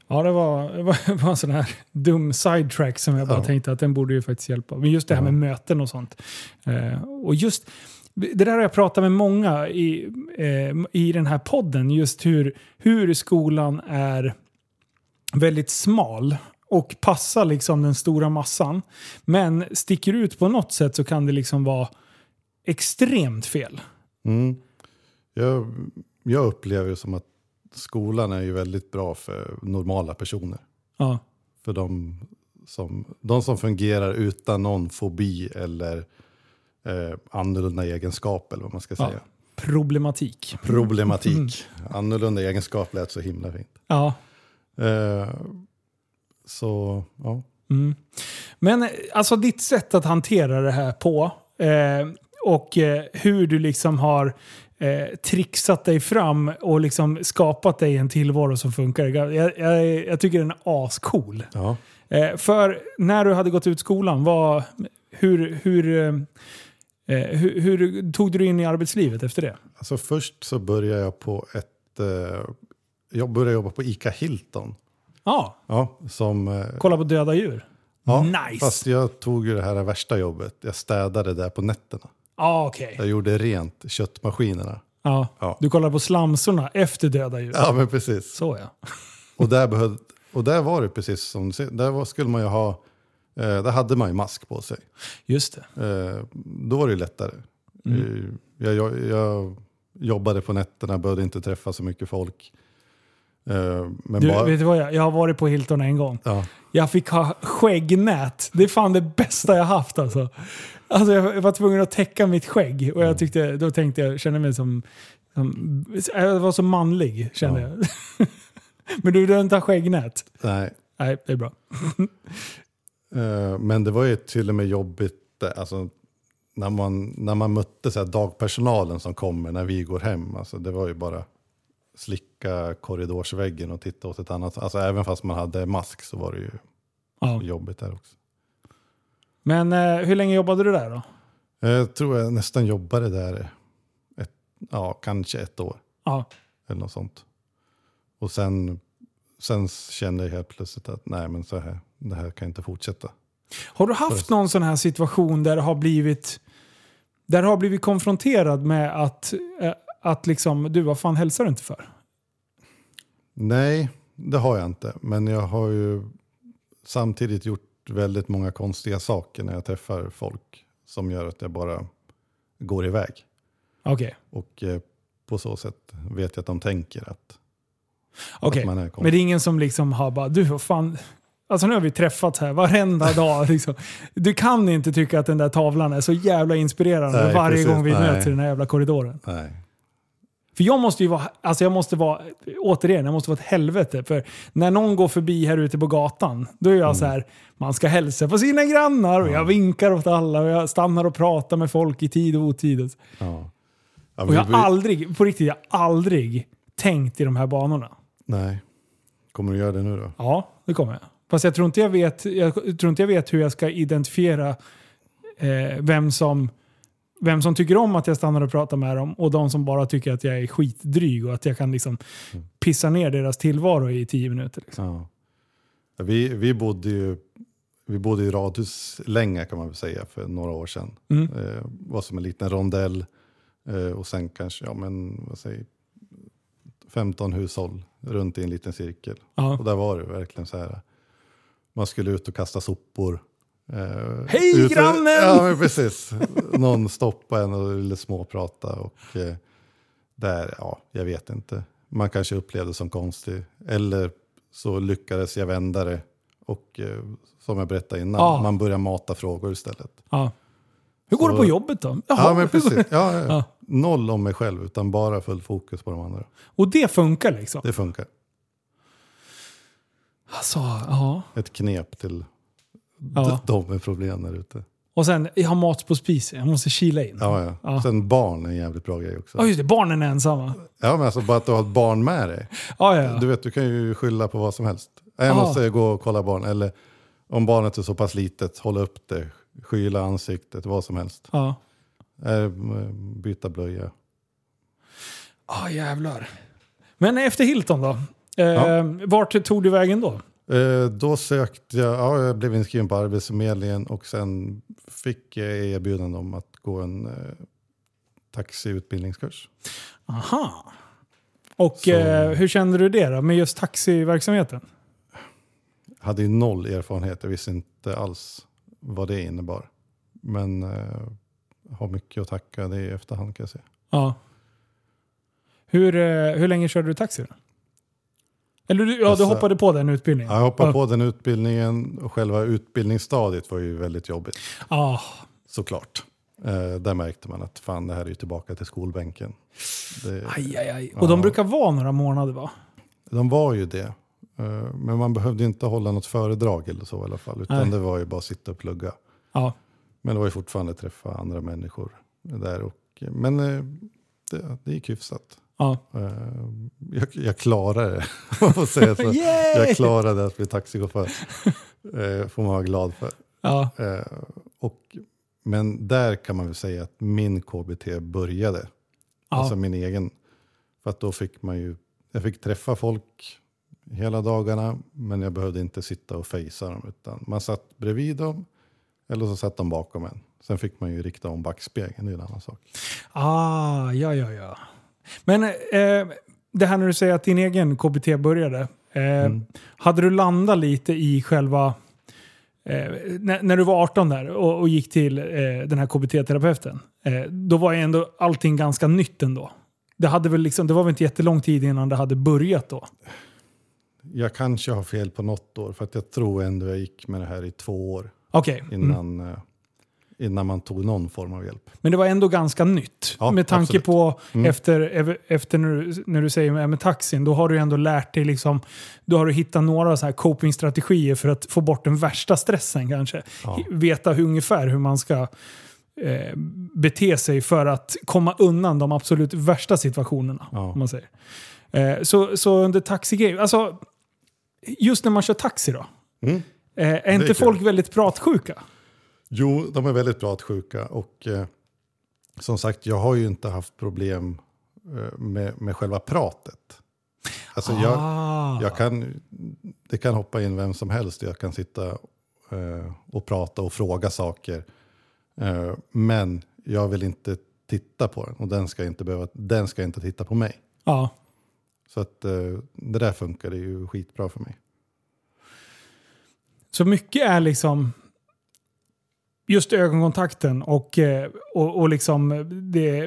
S1: Ja, det var, det var, det var en sån här dum sidetrack som jag bara
S2: Ja.
S1: tänkte att den borde ju faktiskt hjälpa. Men just det här
S2: Ja.
S1: med möten och sånt. Eh, och just det där har jag pratat med många i, eh, i den här podden. Just hur, hur skolan är väldigt smal och passar liksom den stora massan. Men sticker ut på något sätt så kan det liksom vara extremt fel.
S2: Mm. Jag, jag upplever det som att skolan är ju väldigt bra för normala personer.
S1: Ja,
S2: För de som, de som fungerar utan någon fobi eller eh, annorlunda egenskap eller vad man ska
S1: Ja.
S2: säga.
S1: problematik.
S2: Problematik. Annorlunda egenskap lät så himla fint.
S1: Ja.
S2: Eh, så, ja.
S1: Mm. Men eh, alltså ditt sätt att hantera det här på eh, och eh, hur du liksom har eh, trixat dig fram och liksom skapat dig en tillvaro som funkar. Jag, jag, jag tycker den är ascool.
S2: ja.
S1: Eh, för när du hade gått ut skolan, vad, hur, hur, eh, eh, hur, hur tog du dig in i arbetslivet efter det?
S2: Alltså först så började jag på ett... Eh, jag började jobba på ICA Hilton.
S1: Ja,
S2: Ja, som... Eh,
S1: kolla på döda djur.
S2: ja,
S1: nice!
S2: Fast jag tog ju det här värsta jobbet. Jag städade där på nätterna.
S1: Ja, okej.
S2: Jag gjorde rent köttmaskinerna.
S1: Ja.
S2: Ja.
S1: Du kollar på slamsorna efter döda djur.
S2: Ja, men precis.
S1: Så ja.
S2: Och där, behövde, och där var det precis som. Där var, skulle man ju ha... Eh, där hade man ju mask på sig.
S1: Just det.
S2: Eh, då var det ju lättare.
S1: Mm.
S2: Eh, jag, jag, jag jobbade på nätterna, behövde inte träffa så mycket folk. Eh, men
S1: Du,
S2: bara,
S1: vet du vad jag, jag har varit på Hilton en gång.
S2: ja,
S1: Jag fick ha skäggnät. Det är fan det bästa jag haft alltså. Alltså jag var tvungen att täcka mitt skägg och jag tyckte, då tänkte jag, kände mig som, som jag var så manlig kände
S2: Ja.
S1: jag. Men du vill inte ha skäggnät?
S2: nej.
S1: Nej, det är bra.
S2: Eh, Men det var ju till och med jobbigt eh, alltså, när, man, när man mötte så dagpersonalen som kommer när vi går hem. Alltså, det var ju bara slicka korridorsväggen och titta åt ett annat. Alltså, även fast man hade mask så var det ju
S1: Ja.
S2: jobbigt där också.
S1: Men eh, hur länge jobbade du där då?
S2: Jag tror jag nästan jobbade där ett, ja, kanske ett år
S1: Ja.
S2: eller något sånt. Och sen, sen kände jag helt plötsligt att nej men så här, det här kan inte fortsätta.
S1: Har du haft någon sån här situation där du har blivit, där du har blivit konfronterad med att, eh, att liksom, du vad fan hälsar du inte för?
S2: Nej, det har jag inte. Men jag har ju samtidigt gjort väldigt många konstiga saker när jag träffar folk som gör att jag bara går iväg.
S1: Okej.
S2: Och eh, på så sätt vet jag att de tänker att,
S1: Okej.
S2: att man är
S1: Men
S2: konstig.
S1: det är ingen som liksom har bara, du vad fan, alltså nu har vi träffats här varenda dag. Liksom. Du kan inte tycka att den där tavlan är så jävla inspirerande
S2: Nej,
S1: varje
S2: precis.
S1: gång vi
S2: Nej.
S1: möts i den här jävla korridoren.
S2: Nej.
S1: För jag måste ju vara, alltså jag måste vara, återigen, jag måste vara ett helvete. För när någon går förbi här ute på gatan, då är jag
S2: Mm.
S1: så här, man ska hälsa på sina grannar och jag vinkar åt alla och jag stannar och pratar med folk i tid och otid.
S2: Ja. Ja,
S1: Och jag har aldrig, på riktigt, jag har aldrig tänkt i de här banorna.
S2: Nej. Kommer du göra det nu då?
S1: Ja, det kommer jag. Fast jag tror inte jag vet, jag tror inte jag vet hur jag ska identifiera eh, vem, som, vem som tycker om att jag stannar och pratar med dem och de som bara tycker att jag är skitdryg och att jag kan liksom pissa ner deras tillvaro i tio minuter. Liksom.
S2: Ja. Ja, Vi, vi bodde ju vi bodde i radhus länge kan man väl säga för några år sedan.
S1: Mm.
S2: Eh, var som en liten rondell eh, och sen kanske ja, men, vad säger, 15 hushåll runt i en liten cirkel.
S1: Ja.
S2: Och där var det verkligen så här. Man skulle ut och kasta sopor. Eh,
S1: Hej,
S2: ut och-
S1: grannen!
S2: Ja men precis. Någon stoppade en och ville småprata. Och, eh, där, ja, jag vet inte. Man kanske upplevde det som konstig. Eller så lyckades jag vända det. Och eh, som jag berättade innan,
S1: Ja.
S2: man börjar mata frågor istället.
S1: Ja. Hur går
S2: Så-
S1: det på jobbet då? Jaha.
S2: Ja men precis. Ja, ja, ja.
S1: Ja.
S2: Noll om mig själv utan bara full fokus på de andra.
S1: Och det funkar liksom?
S2: Det funkar.
S1: Alltså, ja.
S2: Ett knep till
S1: Ja.
S2: de med problem där ute.
S1: Och sen, jag har mat på spisen, jag måste kila in.
S2: Ja, ja.
S1: Ja.
S2: Sen barn är en jävligt bra grej också.
S1: Ja just det, barnen är ensamma.
S2: Ja, men alltså bara att du har ett barn med dig.
S1: Ja, ja, ja.
S2: Du vet, du kan ju skylla på vad som helst. Jag
S1: Aha.
S2: måste gå och kolla barn. Eller om barnet är så pass litet, hålla upp det, skyla ansiktet, vad som helst.
S1: ja.
S2: Eh, Byta blöja.
S1: Ah, jävlar. Men efter Hilton då? Eh,
S2: Ja.
S1: Vart tog du vägen då?
S2: Eh, då sökte jag, ja, jag blev inskriven på Arbetsförmedlingen och sen fick jag erbjudande om att gå en eh, taxiutbildningskurs.
S1: Aha. Och eh, hur kände du det då med just taxiverksamheten?
S2: hade ju noll erfarenhet, jag visste inte alls vad det innebar. Men eh, har mycket att tacka det i efterhand kan jag säga.
S1: Ja. Hur, eh, hur länge körde du taxi då? Eller ja, du
S2: Alltså-
S1: hoppade på den utbildningen?
S2: Jag hoppade
S1: Ja.
S2: på den utbildningen och själva utbildningsstadiet var ju väldigt jobbigt.
S1: Ah,
S2: Såklart. Eh, där märkte man att fan det här är ju tillbaka till skolbänken. Det,
S1: aj, aj, aj. Och de
S2: Ja.
S1: brukar vara några månader va?
S2: de var ju det. Eh, men man behövde inte hålla något föredrag eller så i alla fall. Utan
S1: Nej.
S2: det var ju bara att sitta och plugga.
S1: Ja.
S2: Men det var ju fortfarande träffa andra människor där. Och, men eh, det, det gick hyfsat.
S1: Ja.
S2: Eh, jag, jag klarade det, man säga så. Jag klarade att bli taxichaufför. Eh, får man vara glad för.
S1: Ja.
S2: Eh, och, men där kan man väl säga att min KBT började.
S1: Ja.
S2: Alltså min egen. För att då fick man ju, jag fick träffa folk hela dagarna. Men jag behövde inte sitta och fejsa dem. Utan man satt bredvid dem. Eller så satt de bakom en. Sen fick man ju rikta om backspegeln, det är en annan sak.
S1: Ah, ja, ja, ja. Men eh, det här när du säger att din egen KBT började. Eh,
S2: Mm.
S1: Hade du landat lite i själva... Eh, när, när du var 18 där och, och gick till eh, den här KBT-terapeuten. Eh, då var ju ändå allting ganska nytt ändå. Det, hade väl liksom, det var väl inte jättelång tid innan det hade börjat då?
S2: Jag kanske har fel på något år för att jag tror ändå jag gick med det här i två år
S1: Okej. Mm.
S2: innan, eh, innan man tog någon form av hjälp.
S1: Men det var ändå ganska nytt.
S2: Ja,
S1: med tanke
S2: absolut.
S1: på
S2: Mm.
S1: efter, efter när, du, när du säger med, med taxin, då har du ändå lärt dig liksom, då har du hittat några så här copingstrategier för att få bort den värsta stressen kanske.
S2: Ja.
S1: Veta hur, ungefär hur man ska eh, bete sig för att komma undan de absolut värsta situationerna.
S2: Ja.
S1: Om man säger. Eh, så, så under taxigrej, alltså just när man kör taxi då?
S2: Mm.
S1: Eh, är inte
S2: kul.
S1: folk väldigt pratsjuka?
S2: Jo, de är väldigt pratsjuka och eh, som sagt, jag har ju inte haft problem eh, med, med själva pratet. Alltså jag,
S1: Ah.
S2: jag kan, det kan hoppa in vem som helst, jag kan sitta eh, och prata och fråga saker. Eh, men jag vill inte titta på den och den ska inte, behöva, den ska inte titta på mig.
S1: Ja.
S2: Så att, eh, det där funkar det ju skitbra för mig.
S1: Så mycket är liksom just ögonkontakten och, eh, och, och liksom det,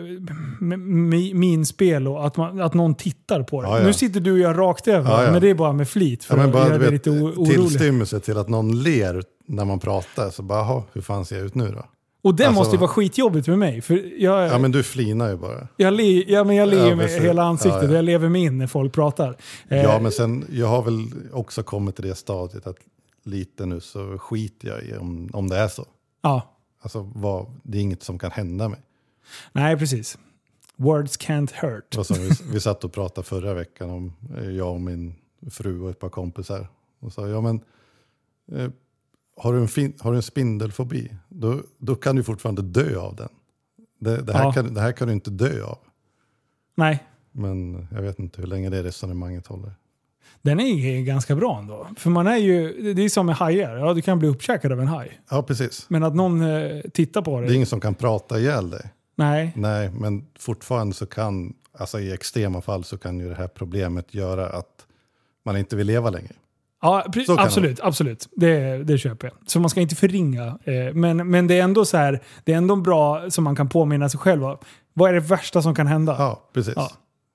S1: mi- minspel och att, man, att någon tittar på det.
S2: Ja, ja.
S1: Nu sitter du och jag rakt över,
S2: Ja,
S1: men det är bara med flit för
S2: men bara vet,
S1: lite orolig.
S2: tillstymmelse till att någon ler när man pratar. Så bara, "Jaha, hur fan ser jag ut nu då?
S1: Och det
S2: alltså-
S1: måste ju vara skitjobbigt för mig. För jag,
S2: Ja men du flinar ju bara.
S1: jag, le, ja, men jag ler
S2: Ja,
S1: med hela ansiktet
S2: Ja, ja.
S1: jag lever mig in när folk pratar. Eh,
S2: Ja men sen, jag har väl också kommit till det stadiet att lite nu så skiter jag i om, om det är så.
S1: Ja.
S2: Alltså vad, det är inget som kan hända mig.
S1: Nej, precis. Words can't hurt.
S2: Det var som vi, vi satt och pratade förra veckan om, eh, jag och min fru och ett par kompisar. Och sa, ja men, eh, har, du en fin, har du en spindelfobi, då, då kan du fortfarande dö av den. Det, det, här
S1: Ja.
S2: kan, det här kan du inte dö av.
S1: Nej,
S2: Men jag vet inte hur länge det resonemanget håller.
S1: Den är ganska bra ändå. För man är ju, det är som med hajar. Ja, du kan bli uppkäkad av en haj.
S2: Ja, precis.
S1: Men att någon eh, tittar på
S2: Det
S1: dig.
S2: är ingen som kan prata ihjäl dig.
S1: Nej.
S2: Nej, men fortfarande så kan, alltså i extrema fall så kan ju det här problemet göra att man inte vill leva längre.
S1: Ja, absolut. absolut. Det, det köper jag. Så man ska inte förringa. Eh, men, men det är ändå så här, det är ändå bra som man kan påminna sig själv av. Vad är det värsta som kan hända?
S2: Ja, precis.
S1: Ja,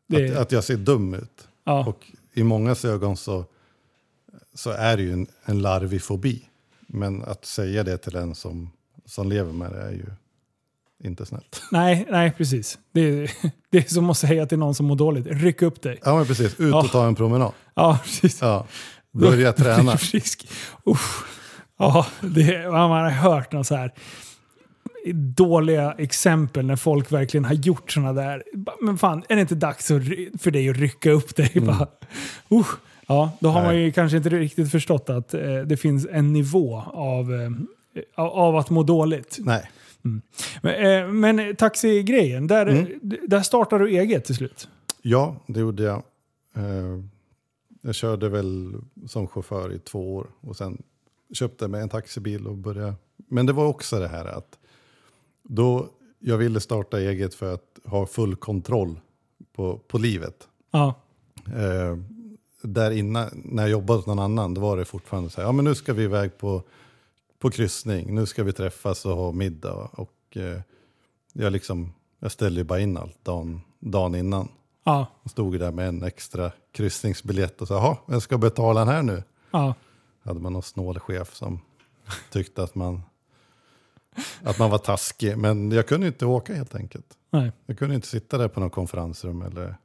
S1: det-
S2: att, att jag ser dum ut.
S1: Ja.
S2: Och i många ögon så, så är det ju en, en larvig fobi. Men att säga det till en som, som lever med det är ju inte snällt.
S1: Nej, nej, precis. Det är, det är som att säga till någon som mår dåligt, ryck upp dig.
S2: Ja, men precis. Ut och
S1: Ja.
S2: ta en promenad.
S1: Ja, precis.
S2: Ja. Börja träna.
S1: Frisk. Usch. Ja, det, man har hört några så här dåliga exempel när folk verkligen har gjort sådana där. Men fan, är det inte dags för dig att rycka upp dig? Bara, usch. Ja, då har man
S2: Mm. Nej.
S1: ju kanske inte riktigt förstått att eh, det finns en nivå av, eh, av- att må dåligt.
S2: Nej.
S1: Men, eh, men taxigrejen, där,
S2: Mm.
S1: där startar du eget till slut?
S2: Ja, det gjorde jag. Eh, Jag körde väl som chaufför i två år och sen köpte jag mig en taxibil och började. Men det var också det här att då jag ville starta eget för att ha full kontroll på, på livet.
S1: Ja.
S2: Eh, där innan, när jag jobbade hos någon annan, då var det fortfarande så här, ja men nu ska vi iväg på, på kryssning, nu ska vi träffas och ha middag. Och eh, jag, liksom, jag ställde ju bara in allt dagen, dagen innan.
S1: Ja.
S2: Jag stod där med en extra kryssningsbiljett och sa, jaha, vem ska betala den här nu?
S1: Ja.
S2: Hade man någon snål chef som tyckte att man, att man var taskig. Men jag kunde inte åka helt enkelt.
S1: Nej.
S2: Jag kunde inte sitta där på någon konferensrum eller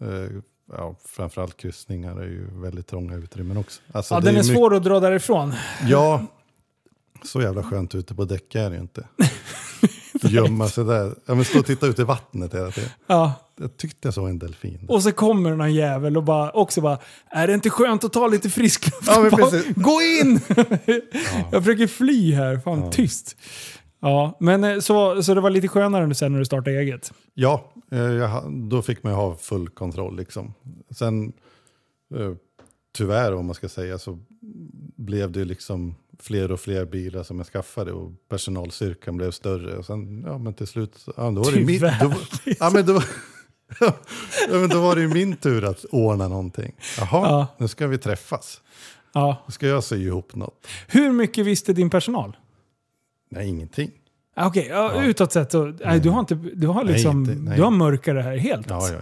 S2: eh, ja, framförallt kryssningar är ju väldigt trånga utrymmen också. Alltså,
S1: Ja,
S2: det
S1: den är
S2: mycket-
S1: svår att dra därifrån.
S2: Ja, så jävla skönt ute på däck är det ju inte. Gömma sig där. Ja, men stå och titta ut i vattnet hela tiden.
S1: Ja.
S2: Jag tyckte jag såg en delfin.
S1: Och så kommer någon jävel och bara, också bara, är det inte skönt att ta lite frisk luft?
S2: Ja,
S1: Bara,
S2: precis.
S1: Gå in! Jag försöker fly här, fan tyst. Ja, men eh, så, så det var lite skönare sen när du startade eget?
S2: Ja, eh, jag, då fick man ju ha full kontroll. Liksom. Sen, eh, tyvärr om man ska säga, så blev det liksom fler och fler bilar som jag skaffade och personalstyrkan blev större. Och sen, ja men till slut, ja, då var det min, då, ja, men då, ja, men då var det ju min tur att ordna någonting. Jaha,
S1: Ja.
S2: nu ska vi träffas.
S1: Ja.
S2: Nu ska jag sy ihop något.
S1: Hur mycket visste din personal?
S2: Nej, ingenting.
S1: Ah, Okej, ja,
S2: Ja.
S1: utåt sett så... Nej, du har inte... Du har liksom...
S2: Nej, inte- nej.
S1: Du har mörkare här helt
S2: Ja,
S1: alltså.
S2: ja,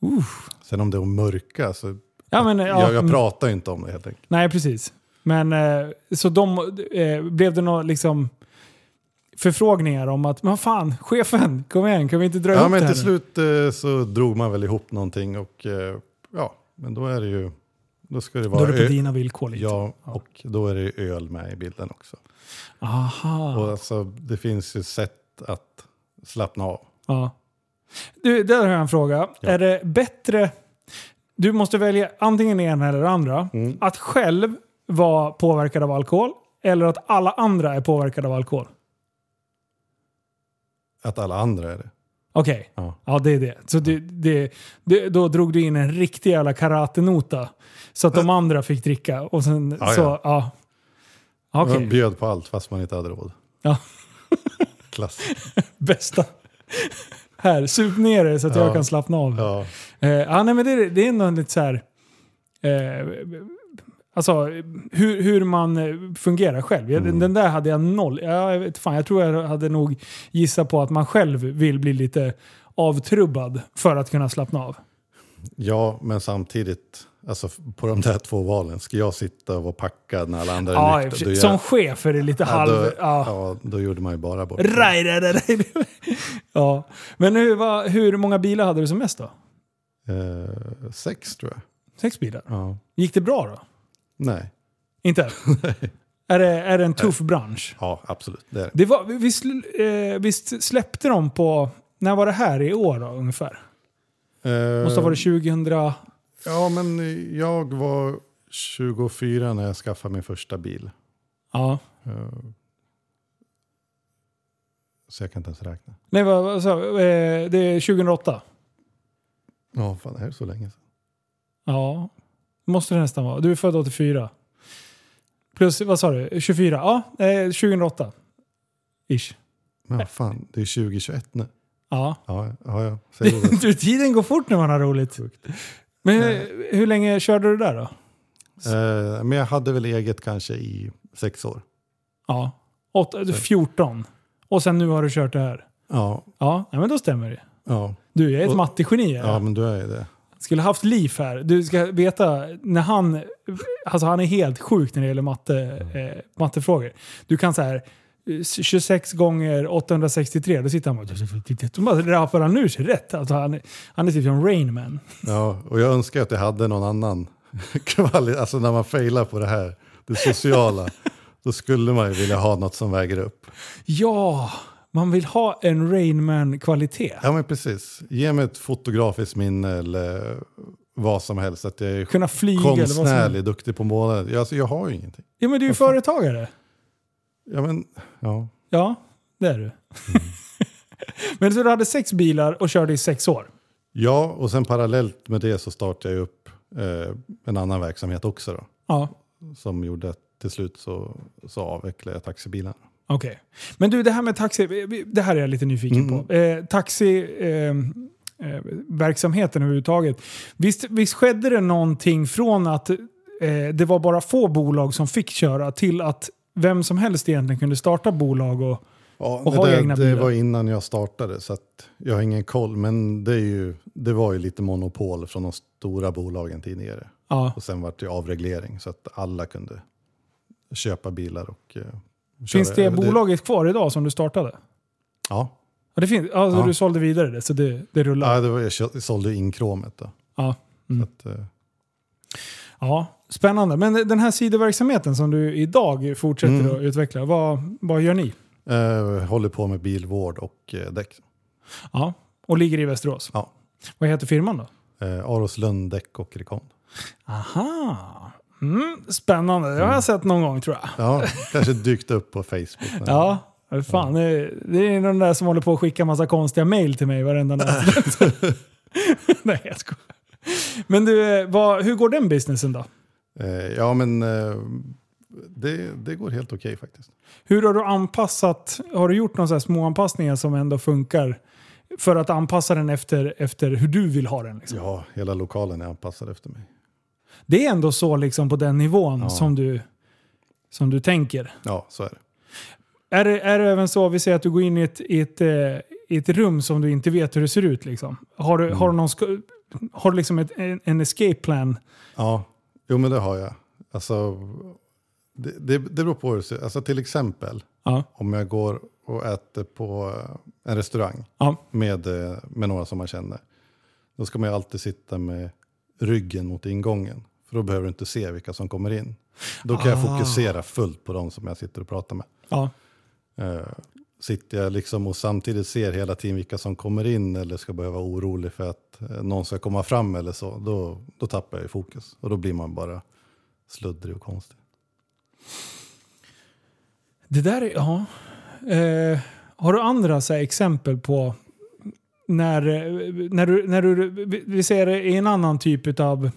S2: ja. Sen om det är att mörka så...
S1: Ja, men, ja,
S2: jag, jag pratar ju inte om det helt enkelt.
S1: Nej, precis. Men eh, så de... Eh, blev det några liksom förfrågningar om att, men fan, chefen, kom igen, kan vi inte dra
S2: Ja,
S1: ihop
S2: men
S1: det här
S2: till
S1: nu?"
S2: slut eh, så drog man väl ihop någonting och ja, men då är det ju... Då ska det
S1: Då
S2: vara
S1: är det på dina villkor lite.
S2: Ja, och då är det ju öl med i bilden också.
S1: Aha.
S2: Och alltså, det finns ju sätt att slappna av.
S1: Ja. Du, där har jag en fråga.
S2: Ja.
S1: Är det bättre... Du måste välja antingen ena eller det andra.
S2: Mm.
S1: Att själv vara påverkad av alkohol eller att alla andra är påverkade av alkohol?
S2: Att alla andra är det.
S1: Okej,
S2: Ja.
S1: ja det är det. Så det, det, det, då drog du in en riktig jävla karatenota. Så att de andra fick dricka. Och sen
S2: Ja,
S1: så,
S2: ja.
S1: ja. Okej,
S2: Man bjöd på allt fast man inte hade råd.
S1: Ja.
S2: Klass.
S1: bästa. Här, sup ner det så att jag
S2: Ja.
S1: kan slappna av.
S2: Ja.
S1: Eh, ja, nej, men det, det är ändå lite så här... Eh, alltså hur, hur man eh, fungerar själv. Jag-
S2: Mm.
S1: Den där hade jag noll. Ja, jag, vet, fan, jag tror jag hade nog gissat på att man själv vill bli lite avtrubbad för att kunna slappna av.
S2: ja, men samtidigt, alltså, på de där två valen, ska jag sitta och vara packad när alla andra är
S1: Ja,
S2: nyktra?
S1: som chef är det lite
S2: ja,
S1: halv...
S2: då,
S1: Ja.
S2: ja, då gjorde man ju bara bort
S1: Raj, raj, raj, ja. Men hur, vad, hur många bilar hade du som mest då?
S2: eh, Sex tror jag.
S1: Sex bilar?
S2: Ja.
S1: Gick det bra då?
S2: Nej.
S1: Inte? är, det, är det en tuff bransch?
S2: Ja, absolut. Det är det.
S1: Det var, visst, eh, visst släppte de på... När var det här i år då, ungefär?
S2: Eh,
S1: Måste ha varit 2000...
S2: Ja, men jag var 24 när jag skaffade min första bil.
S1: Ja.
S2: Eh, Så jag kan inte ens räkna.
S1: Nej, vad, vad sa eh, Det är 2008.
S2: Ja, fan det här är så länge sedan.
S1: Ja, måste det nästan vara. Du är född 84. Plus, vad sa du? 24? Ja, eh, 2008. Ish.
S2: Men vad fan, det är 2021 nu.
S1: Ja.
S2: Ja, ja, ja. Säg det.
S1: Du, tiden går fort när man har roligt. Men hur, hur länge körde du där då?
S2: Eh, Men jag hade väl eget kanske i sex år.
S1: Ja, åtta, 14. Och sen nu har du kört det här.
S2: Ja,
S1: Ja, nej, men då stämmer det.
S2: ja,
S1: Du, jag är ett
S2: Och-
S1: mattegeni.
S2: ja
S1: Ja.
S2: men du är ju det.
S1: Skulle haft liv här. Du ska veta, när han... Alltså han är helt sjuk när det gäller matte, eh, mattefrågor. Du kan så här... eh, 26 gånger 863, då sitter han bara... Då bara rappar han ur sig rätt. Alltså han, är- han är typ som Rain Man.
S2: Ja, och jag önskar att jag hade någon annan kvalitet. Alltså när man failar på det här, det sociala, då skulle man ju vilja ha något som väger upp.
S1: Ja, man vill ha en Rain Man-kvalitet.
S2: Ja men precis. Ge mig ett fotografiskt minne eller vad som helst. Att jag är
S1: Kunna flyga
S2: konstnärlig, duktig på målandet. Ja, alltså, jag har ju ingenting.
S1: Ja, men du är ju
S2: Vad fan?
S1: företagare.
S2: Ja, men, ja.
S1: Ja, det är du. men så du hade sex bilar och körde i sex år?
S2: ja, och sen parallellt med det så startade jag upp eh, en annan verksamhet också. Då,
S1: Ja,
S2: som gjorde att till slut så, så avvecklade jag taxibilarna.
S1: Okej. Men du, det här med taxi, det här är jag lite nyfiken
S2: Mm.
S1: på. Eh, taxi... Eh, eh, verksamheten överhuvudtaget. Visst, visst skedde det någonting från att eh, det var bara få bolag som fick köra till att vem som helst egentligen kunde starta bolag och...
S2: Ja,
S1: Och
S2: det,
S1: ha
S2: där,
S1: egna
S2: det
S1: bilar.
S2: var innan jag startade så jag har ingen koll. Men det, är ju, det var ju lite monopol från de stora bolagen tidigare.
S1: Ja,
S2: Och sen var det avreglering så att alla kunde köpa bilar och eh,
S1: Finns det bolaget kvar idag som du startade?
S2: Ja,
S1: Ja, det finns. Alltså,
S2: Ja.
S1: Du sålde vidare det, så det, det rullar.
S2: ja det var, jag sålde ju inkromet då.
S1: Ja. Mm.
S2: Att, eh,
S1: Ja, spännande. Men den här sidoverksamheten som du idag fortsätter
S2: Mm.
S1: att utveckla, vad, vad gör ni?
S2: eh, håller på med bilvård och eh, däck.
S1: Ja, och ligger i Västerås.
S2: Ja.
S1: Vad heter firman då?
S2: Eh, Aroslund däck och rekond.
S1: Aha. Mm, spännande, det har jag sett någon gång tror jag.
S2: Ja, kanske dykt upp på Facebook. men-
S1: Ja, fan, det, är, det är den där som håller på att skicka massa konstiga mail till mig varenda natt. Nej, jag skojar. Men du, eh, vad, hur går den businessen då?
S2: Eh, ja, men eh, det, det går helt okej faktiskt.
S1: Hur har du anpassat, har du gjort några små anpassningar som ändå funkar för att anpassa den efter, efter hur du vill ha den? Liksom?
S2: Ja, hela lokalen är anpassad efter mig.
S1: Det är ändå så liksom på den nivån
S2: Ja.
S1: som, du, som du tänker.
S2: Ja, så är det.
S1: Är det, är det även så, vi säger att du går in i ett, i ett, eh, i ett rum som du inte vet hur det ser ut. Liksom. Har, du, har du, någon, har du liksom ett, en, en escape plan?
S2: Ja, jo men det har jag. Alltså, det, det, det beror på hur det ser Alltså till exempel
S1: Ja.
S2: om jag går och äter på eh, en restaurang
S1: Ja.
S2: med, eh, med några som man känner. Då ska man ju alltid sitta med ryggen mot ingången. För då behöver du inte se vilka som kommer in. Då kan jag
S1: Ah.
S2: fokusera fullt på de som jag sitter och pratar med.
S1: Ja.
S2: Eh, sitter jag liksom och samtidigt ser hela tiden vilka som kommer in eller ska behöva vara orolig för att eh, någon ska komma fram eller så, då, då tappar jag ju fokus. Och då blir man bara sluddrig och konstig.
S1: Det där är, ja. Eh, har du andra så här, exempel på när, eh, när du, när du, vi- i en annan typ av,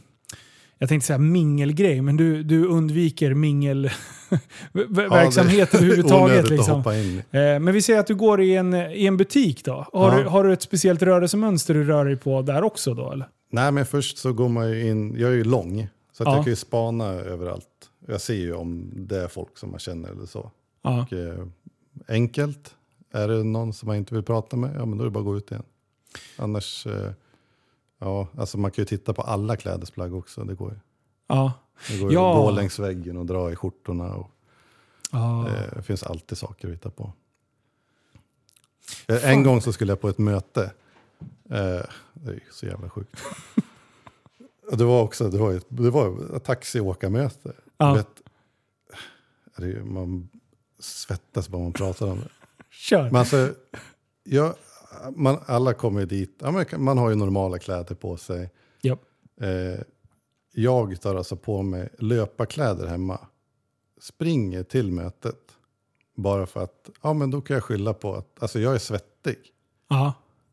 S1: jag tänkte säga mingelgrej, men du, du undviker mingelverksamhet överhuvudtaget.
S2: Onödigt att
S1: Liksom. Eh, men vi säger att du går i en, i en butik då. Har,
S2: Ja.
S1: du, har du ett speciellt rörelsemönster du rör dig på där också då? Eller?
S2: Nej, men först så går man ju in, jag är ju lång, så
S1: Ja.
S2: jag kan ju spana överallt. Jag ser ju om det är folk som man känner eller så.
S1: Ja.
S2: Och, eh, enkelt, är det någon som man inte vill prata med, ja men då är det bara att gå ut igen. Annars, eh, ja, alltså man kan ju titta på alla klädesplagg också, det går ju.
S1: Ja.
S2: Det går ju
S1: Ja.
S2: att gå längs väggen och dra i skjortorna. Och,
S1: Ja.
S2: eh, det finns alltid saker att hitta på. Eh, En gång så skulle jag på ett möte. Det är så jävla sjukt. Det var också det var ett, det var ett taxiåkarmöte.
S1: Ja.
S2: Vet, man svettas bara man pratar om det.
S1: Kör.
S2: Men alltså, jag, man, alla kommer dit. Ja, man, man har ju normala kläder på sig.
S1: Japp.
S2: Eh, jag tar alltså på mig löparkläder hemma. Springer till mötet. Bara för att, ja men då kan jag skylla på att, alltså jag är svettig.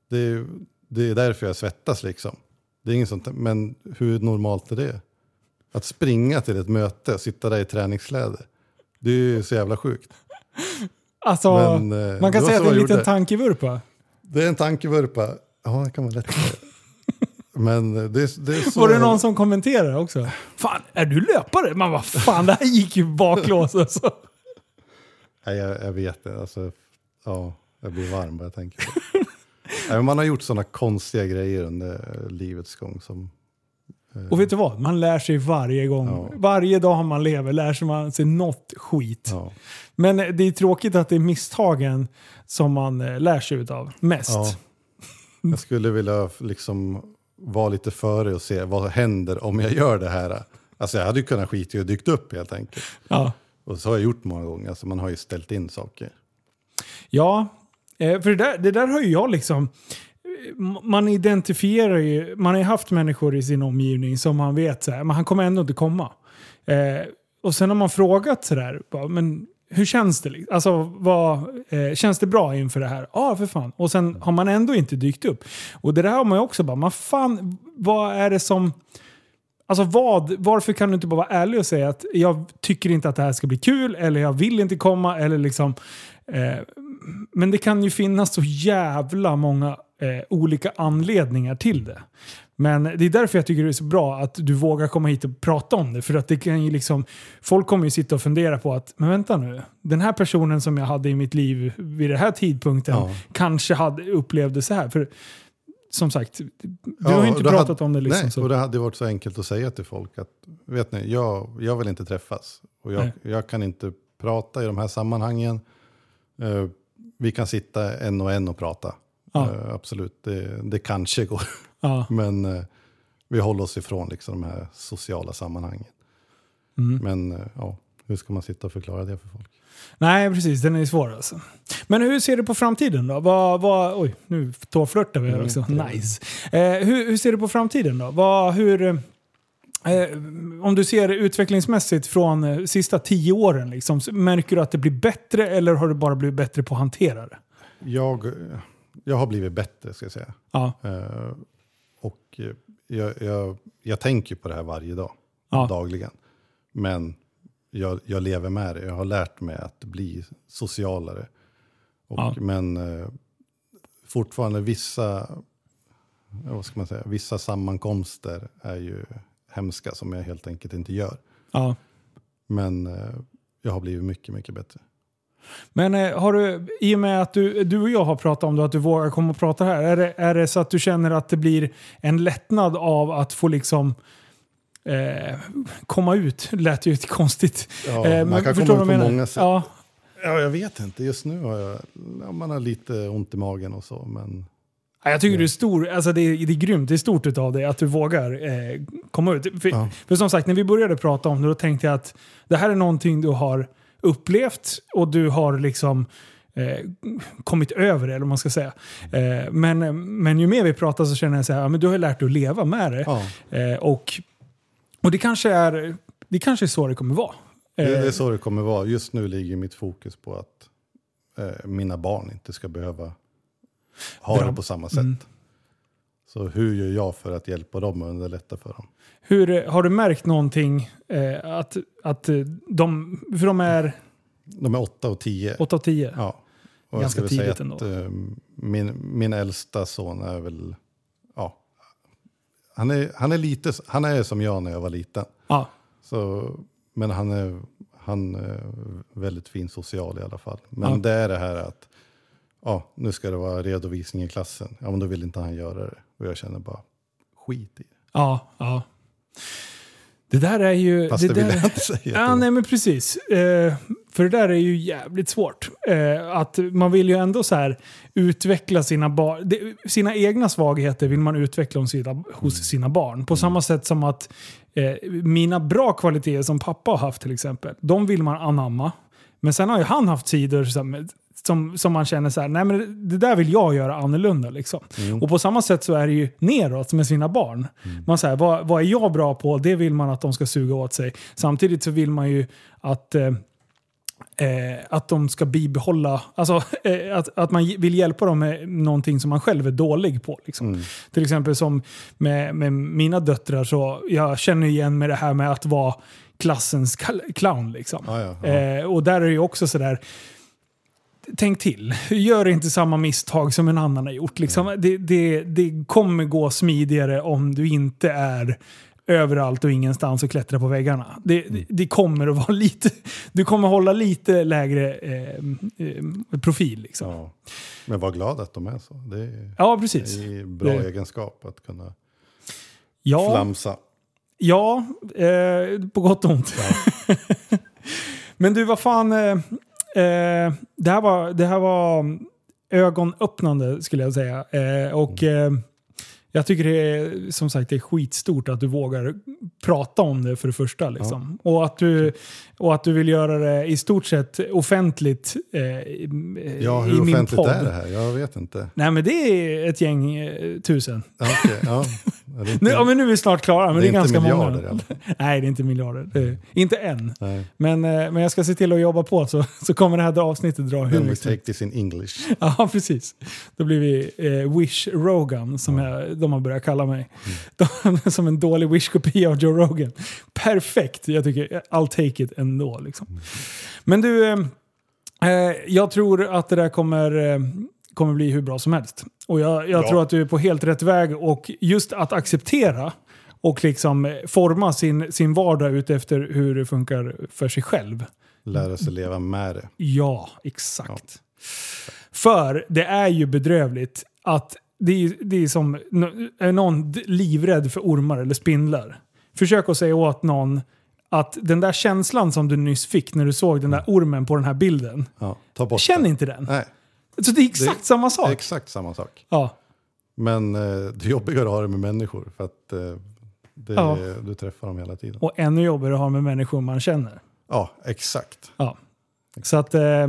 S2: Det är, det är därför jag svettas liksom. Det är inget sånt, men hur normalt är det? Att springa till ett möte, sitta där i träningskläder. Det är ju så jävla sjukt.
S1: Alltså,
S2: Men, eh,
S1: man kan säga att det är en liten tankevurpa.
S2: Det är en tankevurpa. Ja, det kan man lätt säga. Men det, det så...
S1: Var det någon som kommenterade också? Fan, är du löpare? Man vad fan, det här gick ju baklås alltså.
S2: Nej, jag, jag vet det. Alltså, ja, jag blir varm bara jag tänker på det. Nej, Man har gjort sådana konstiga grejer under livets gång. Som,
S1: Och vet du vad? Man lär sig varje gång.
S2: Ja.
S1: Varje dag man lever lär sig man sig något skit.
S2: ja,
S1: Men det är tråkigt att det är misstagen som man eh, lär sig utav mest.
S2: ja. Jag skulle vilja liksom vara lite före och se vad händer om jag gör det här. Alltså jag hade ju kunnat skita i och dykt upp helt enkelt.
S1: Ja.
S2: Och så har jag gjort många gånger. Alltså man har ju ställt in saker.
S1: Ja, eh, för det där, det där har ju jag liksom... Man identifierar ju, man har ju haft människor i sin omgivning som man vet så här, men han kommer ändå inte komma. Eh, och sen har man frågat sådär, bara, men hur känns det? Liksom? Alltså, vad, eh, känns det bra inför det här? Ja, för fan. Och sen har man ändå inte dykt upp. Och det där har man ju också bara, man fan, vad är det som... Alltså vad, varför kan du inte bara vara ärlig och säga att jag tycker inte att det här ska bli kul, eller jag vill inte komma, eller liksom... Eh, men det kan ju finnas så jävla många eh, olika anledningar till det. Men det är därför jag tycker det är så bra att du vågar komma hit och prata om det. För att det kan ju liksom, folk kommer ju sitta och fundera på att, men vänta nu, den här personen som jag hade i mitt liv vid den här tidpunkten
S2: Ja.
S1: kanske hade upplevde så här. För som sagt, du
S2: Ja,
S1: har ju inte pratat
S2: hade,
S1: om det liksom.
S2: Nej,
S1: så.
S2: och det hade varit så enkelt att säga till folk att vet ni, jag, jag vill inte träffas. Och jag, jag kan inte prata i de här sammanhangen. Eh, vi kan sitta en och en och prata.
S1: Ja.
S2: Eh, absolut, det, det kanske går.
S1: Ja.
S2: Men eh, vi håller oss ifrån liksom, de här sociala sammanhangen.
S1: Mm.
S2: Men eh, ja, hur ska man sitta och förklara det för folk?
S1: Nej, precis. Den är svår alltså. Men hur ser du på framtiden då? Vad, vad, oj, nu tåflörtar vi här
S2: Mm,
S1: också.
S2: trevligt.
S1: Nice. Eh, hur, hur ser du på framtiden då? Vad, hur, eh, om du ser utvecklingsmässigt från eh, sista tio åren, liksom, märker du att det blir bättre eller har du bara blivit bättre på att hantera det?
S2: Jag, jag har blivit bättre, ska jag säga.
S1: Ja.
S2: Eh, och jag, jag, jag tänker på det här varje dag,
S1: Ja.
S2: dagligen. Men jag, jag lever med det. Jag har lärt mig att bli socialare. Och,
S1: Ja.
S2: Men eh, fortfarande vissa, vad ska man säga, vissa sammankomster är ju hemska som jag helt enkelt inte gör. Men eh, jag har blivit mycket, mycket bättre.
S1: Men eh, har du, i och med att du, du och jag har pratat om det, att du vågar komma och prata här. Är det, är det så att du känner att det blir en lättnad av att få liksom eh, komma ut? Lät ju konstigt.
S2: Ja,
S1: Eh,
S2: man kan komma ut på
S1: menar?
S2: många sätt.
S1: Ja,
S2: Ja, jag vet inte. Just nu har jag, ja, man har lite ont i magen och så. Men
S1: Ja, Jag tycker du är stor, alltså det, är, det är grymt, det är stort av dig att du vågar eh, komma ut. För,
S2: Ja.
S1: för som sagt, när vi började prata om det då tänkte jag att det här är någonting du har upplevt och du har liksom eh, kommit över det, eller vad man ska säga. Eh, men, men ju mer vi pratar så känner jag så här, ja, men du har lärt dig att leva med det.
S2: ja,
S1: Eh, och, och det kanske är det kanske är så det kommer vara.
S2: det, det är
S1: Eh,
S2: så det kommer vara. Just nu ligger mitt fokus på att eh, mina barn inte ska behöva ha det på samma sätt.
S1: Mm.
S2: Så hur gör jag för att hjälpa dem och underlätta för dem?
S1: hur, eh, har du märkt någonting eh, att, att eh, de, för de är
S2: De är åtta och tio.
S1: 8 av 10?
S2: Ja. Och
S1: Ganska
S2: jag
S1: tidigt
S2: att eh, min, min äldsta son är väl... Ja, han, är, han, är lite, han är som jag när jag var liten.
S1: Ja.
S2: Så, men han är, han är väldigt fin social i alla fall. Men
S1: Ja.
S2: det är det här att ja, nu ska det vara redovisning i klassen. Ja, men då vill inte han göra det. Och jag känner bara skit i det.
S1: Ja, ja. Det där är ju...
S2: Fast det,
S1: där,
S2: vill jag inte säga.
S1: Ja, nej men precis. Eh, för det där är ju jävligt svårt. Eh, att man vill ju ändå så här utveckla sina barn. Sina egna svagheter vill man utveckla hos sina, hos sina barn. På samma sätt som att eh, mina bra kvaliteter som pappa har haft till exempel, de vill man anamma. Men sen har ju han haft sidor som, som, som man känner så här, nej men det där vill jag göra annorlunda. Liksom. Och på samma sätt så är det ju neråt med sina barn. Man säger, vad, vad är jag bra på? Det vill man att de ska suga åt sig. Samtidigt så vill man ju att eh, Eh, att de ska bibehålla, alltså eh, att, att man vill hjälpa dem med någonting som man själv är dålig på. Liksom. Till exempel som med, med mina döttrar, så jag känner igen med det här med att vara klassens clown. Liksom.
S2: Ja, ja, ja.
S1: Eh, och där är det ju också sådär, tänk till. Gör inte samma misstag som en annan har gjort. Liksom. Det, det, det kommer gå smidigare om du inte är överallt och ingenstans och klättra på väggarna. Det, det, det kommer att vara lite... Du kommer hålla lite lägre eh, eh, profil. Liksom. Ja,
S2: Ja. Men var glad att de är så. Det är,
S1: precis.
S2: det är bra
S1: Det-
S2: egenskap att kunna
S1: Ja,
S2: flamsa.
S1: ja eh, på gott och ont. Men du, vad fan... Eh, eh, det, här var, det här var ögonöppnande skulle jag säga. Eh, och eh, jag tycker det är som sagt det är skitstort att du vågar prata om det för det första. Liksom. Och, att du, och att du vill göra det i stort sett offentligt eh, i,
S2: Ja,
S1: i
S2: hur
S1: min
S2: offentligt
S1: podd.
S2: är det här? Jag vet inte.
S1: Nej men det är ett gäng eh, tusen.
S2: Ja, okej, ja. Ja, det är inte,
S1: Nu, ja, men nu är vi snart klara, men det är,
S2: det är
S1: ganska många.
S2: fall.
S1: Nej, det är inte miljarder. Är, inte än.
S2: Nej.
S1: Men, eh, men jag ska se till att jobba på så, så kommer det här avsnittet dra hur mycket
S2: take this in English.
S1: Ja, precis. Då blir vi eh, Wish Rogan, som jag, de har börjat kalla mig.
S2: Mm.
S1: De, som en dålig Wish-kopia av Joe Rogan. Perfekt! Jag tycker I'll take it ändå. Liksom.
S2: Mm.
S1: Men du, eh, eh, jag tror att det där kommer, eh, kommer bli hur bra som helst. Och jag, jag tror att du är på helt rätt väg. Och just att acceptera och liksom eh, forma sin, sin vardag utefter hur det funkar för sig själv.
S2: Lära sig leva med det.
S1: Ja, exakt. För det är ju bedrövligt att det är, det är som, är någon livrädd för ormar eller spindlar. Försök att säga åt någon att den där känslan som du nyss fick när du såg den där ormen på den här bilden.
S2: Ja,
S1: Känn
S2: det.
S1: inte den.
S2: Nej,
S1: Så det är exakt samma
S2: det är
S1: sak.
S2: exakt samma sak.
S1: Ja.
S2: Men eh, det är jobbigare att ha det med människor. För att eh, det,
S1: Ja.
S2: du träffar dem hela tiden.
S1: Och ännu jobbigare att ha med människor man känner.
S2: Ja, exakt.
S1: Ja. Så att eh, eh,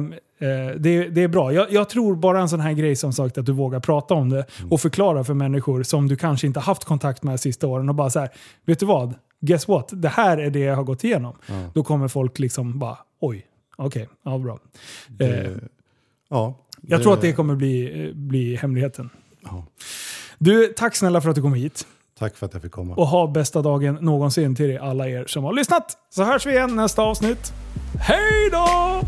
S1: det, det är bra. Jag, jag tror bara en sån här grej som sagt att du vågar prata om det och förklara för människor som du kanske inte haft kontakt med de sista åren och bara så här, vet du vad? Guess what? Det här är det jag har gått igenom.
S2: Ja.
S1: Då kommer folk liksom bara, oj, okej, ja bra. Eh,
S2: Det, ja,
S1: jag tror att det kommer bli, eh, bli hemligheten.
S2: Ja.
S1: Du, tack snälla för att du kom hit.
S2: Tack för att jag fick komma.
S1: Och ha bästa dagen någonsin till er, alla er som har lyssnat. Så hörs vi igen nästa avsnitt. Hej då!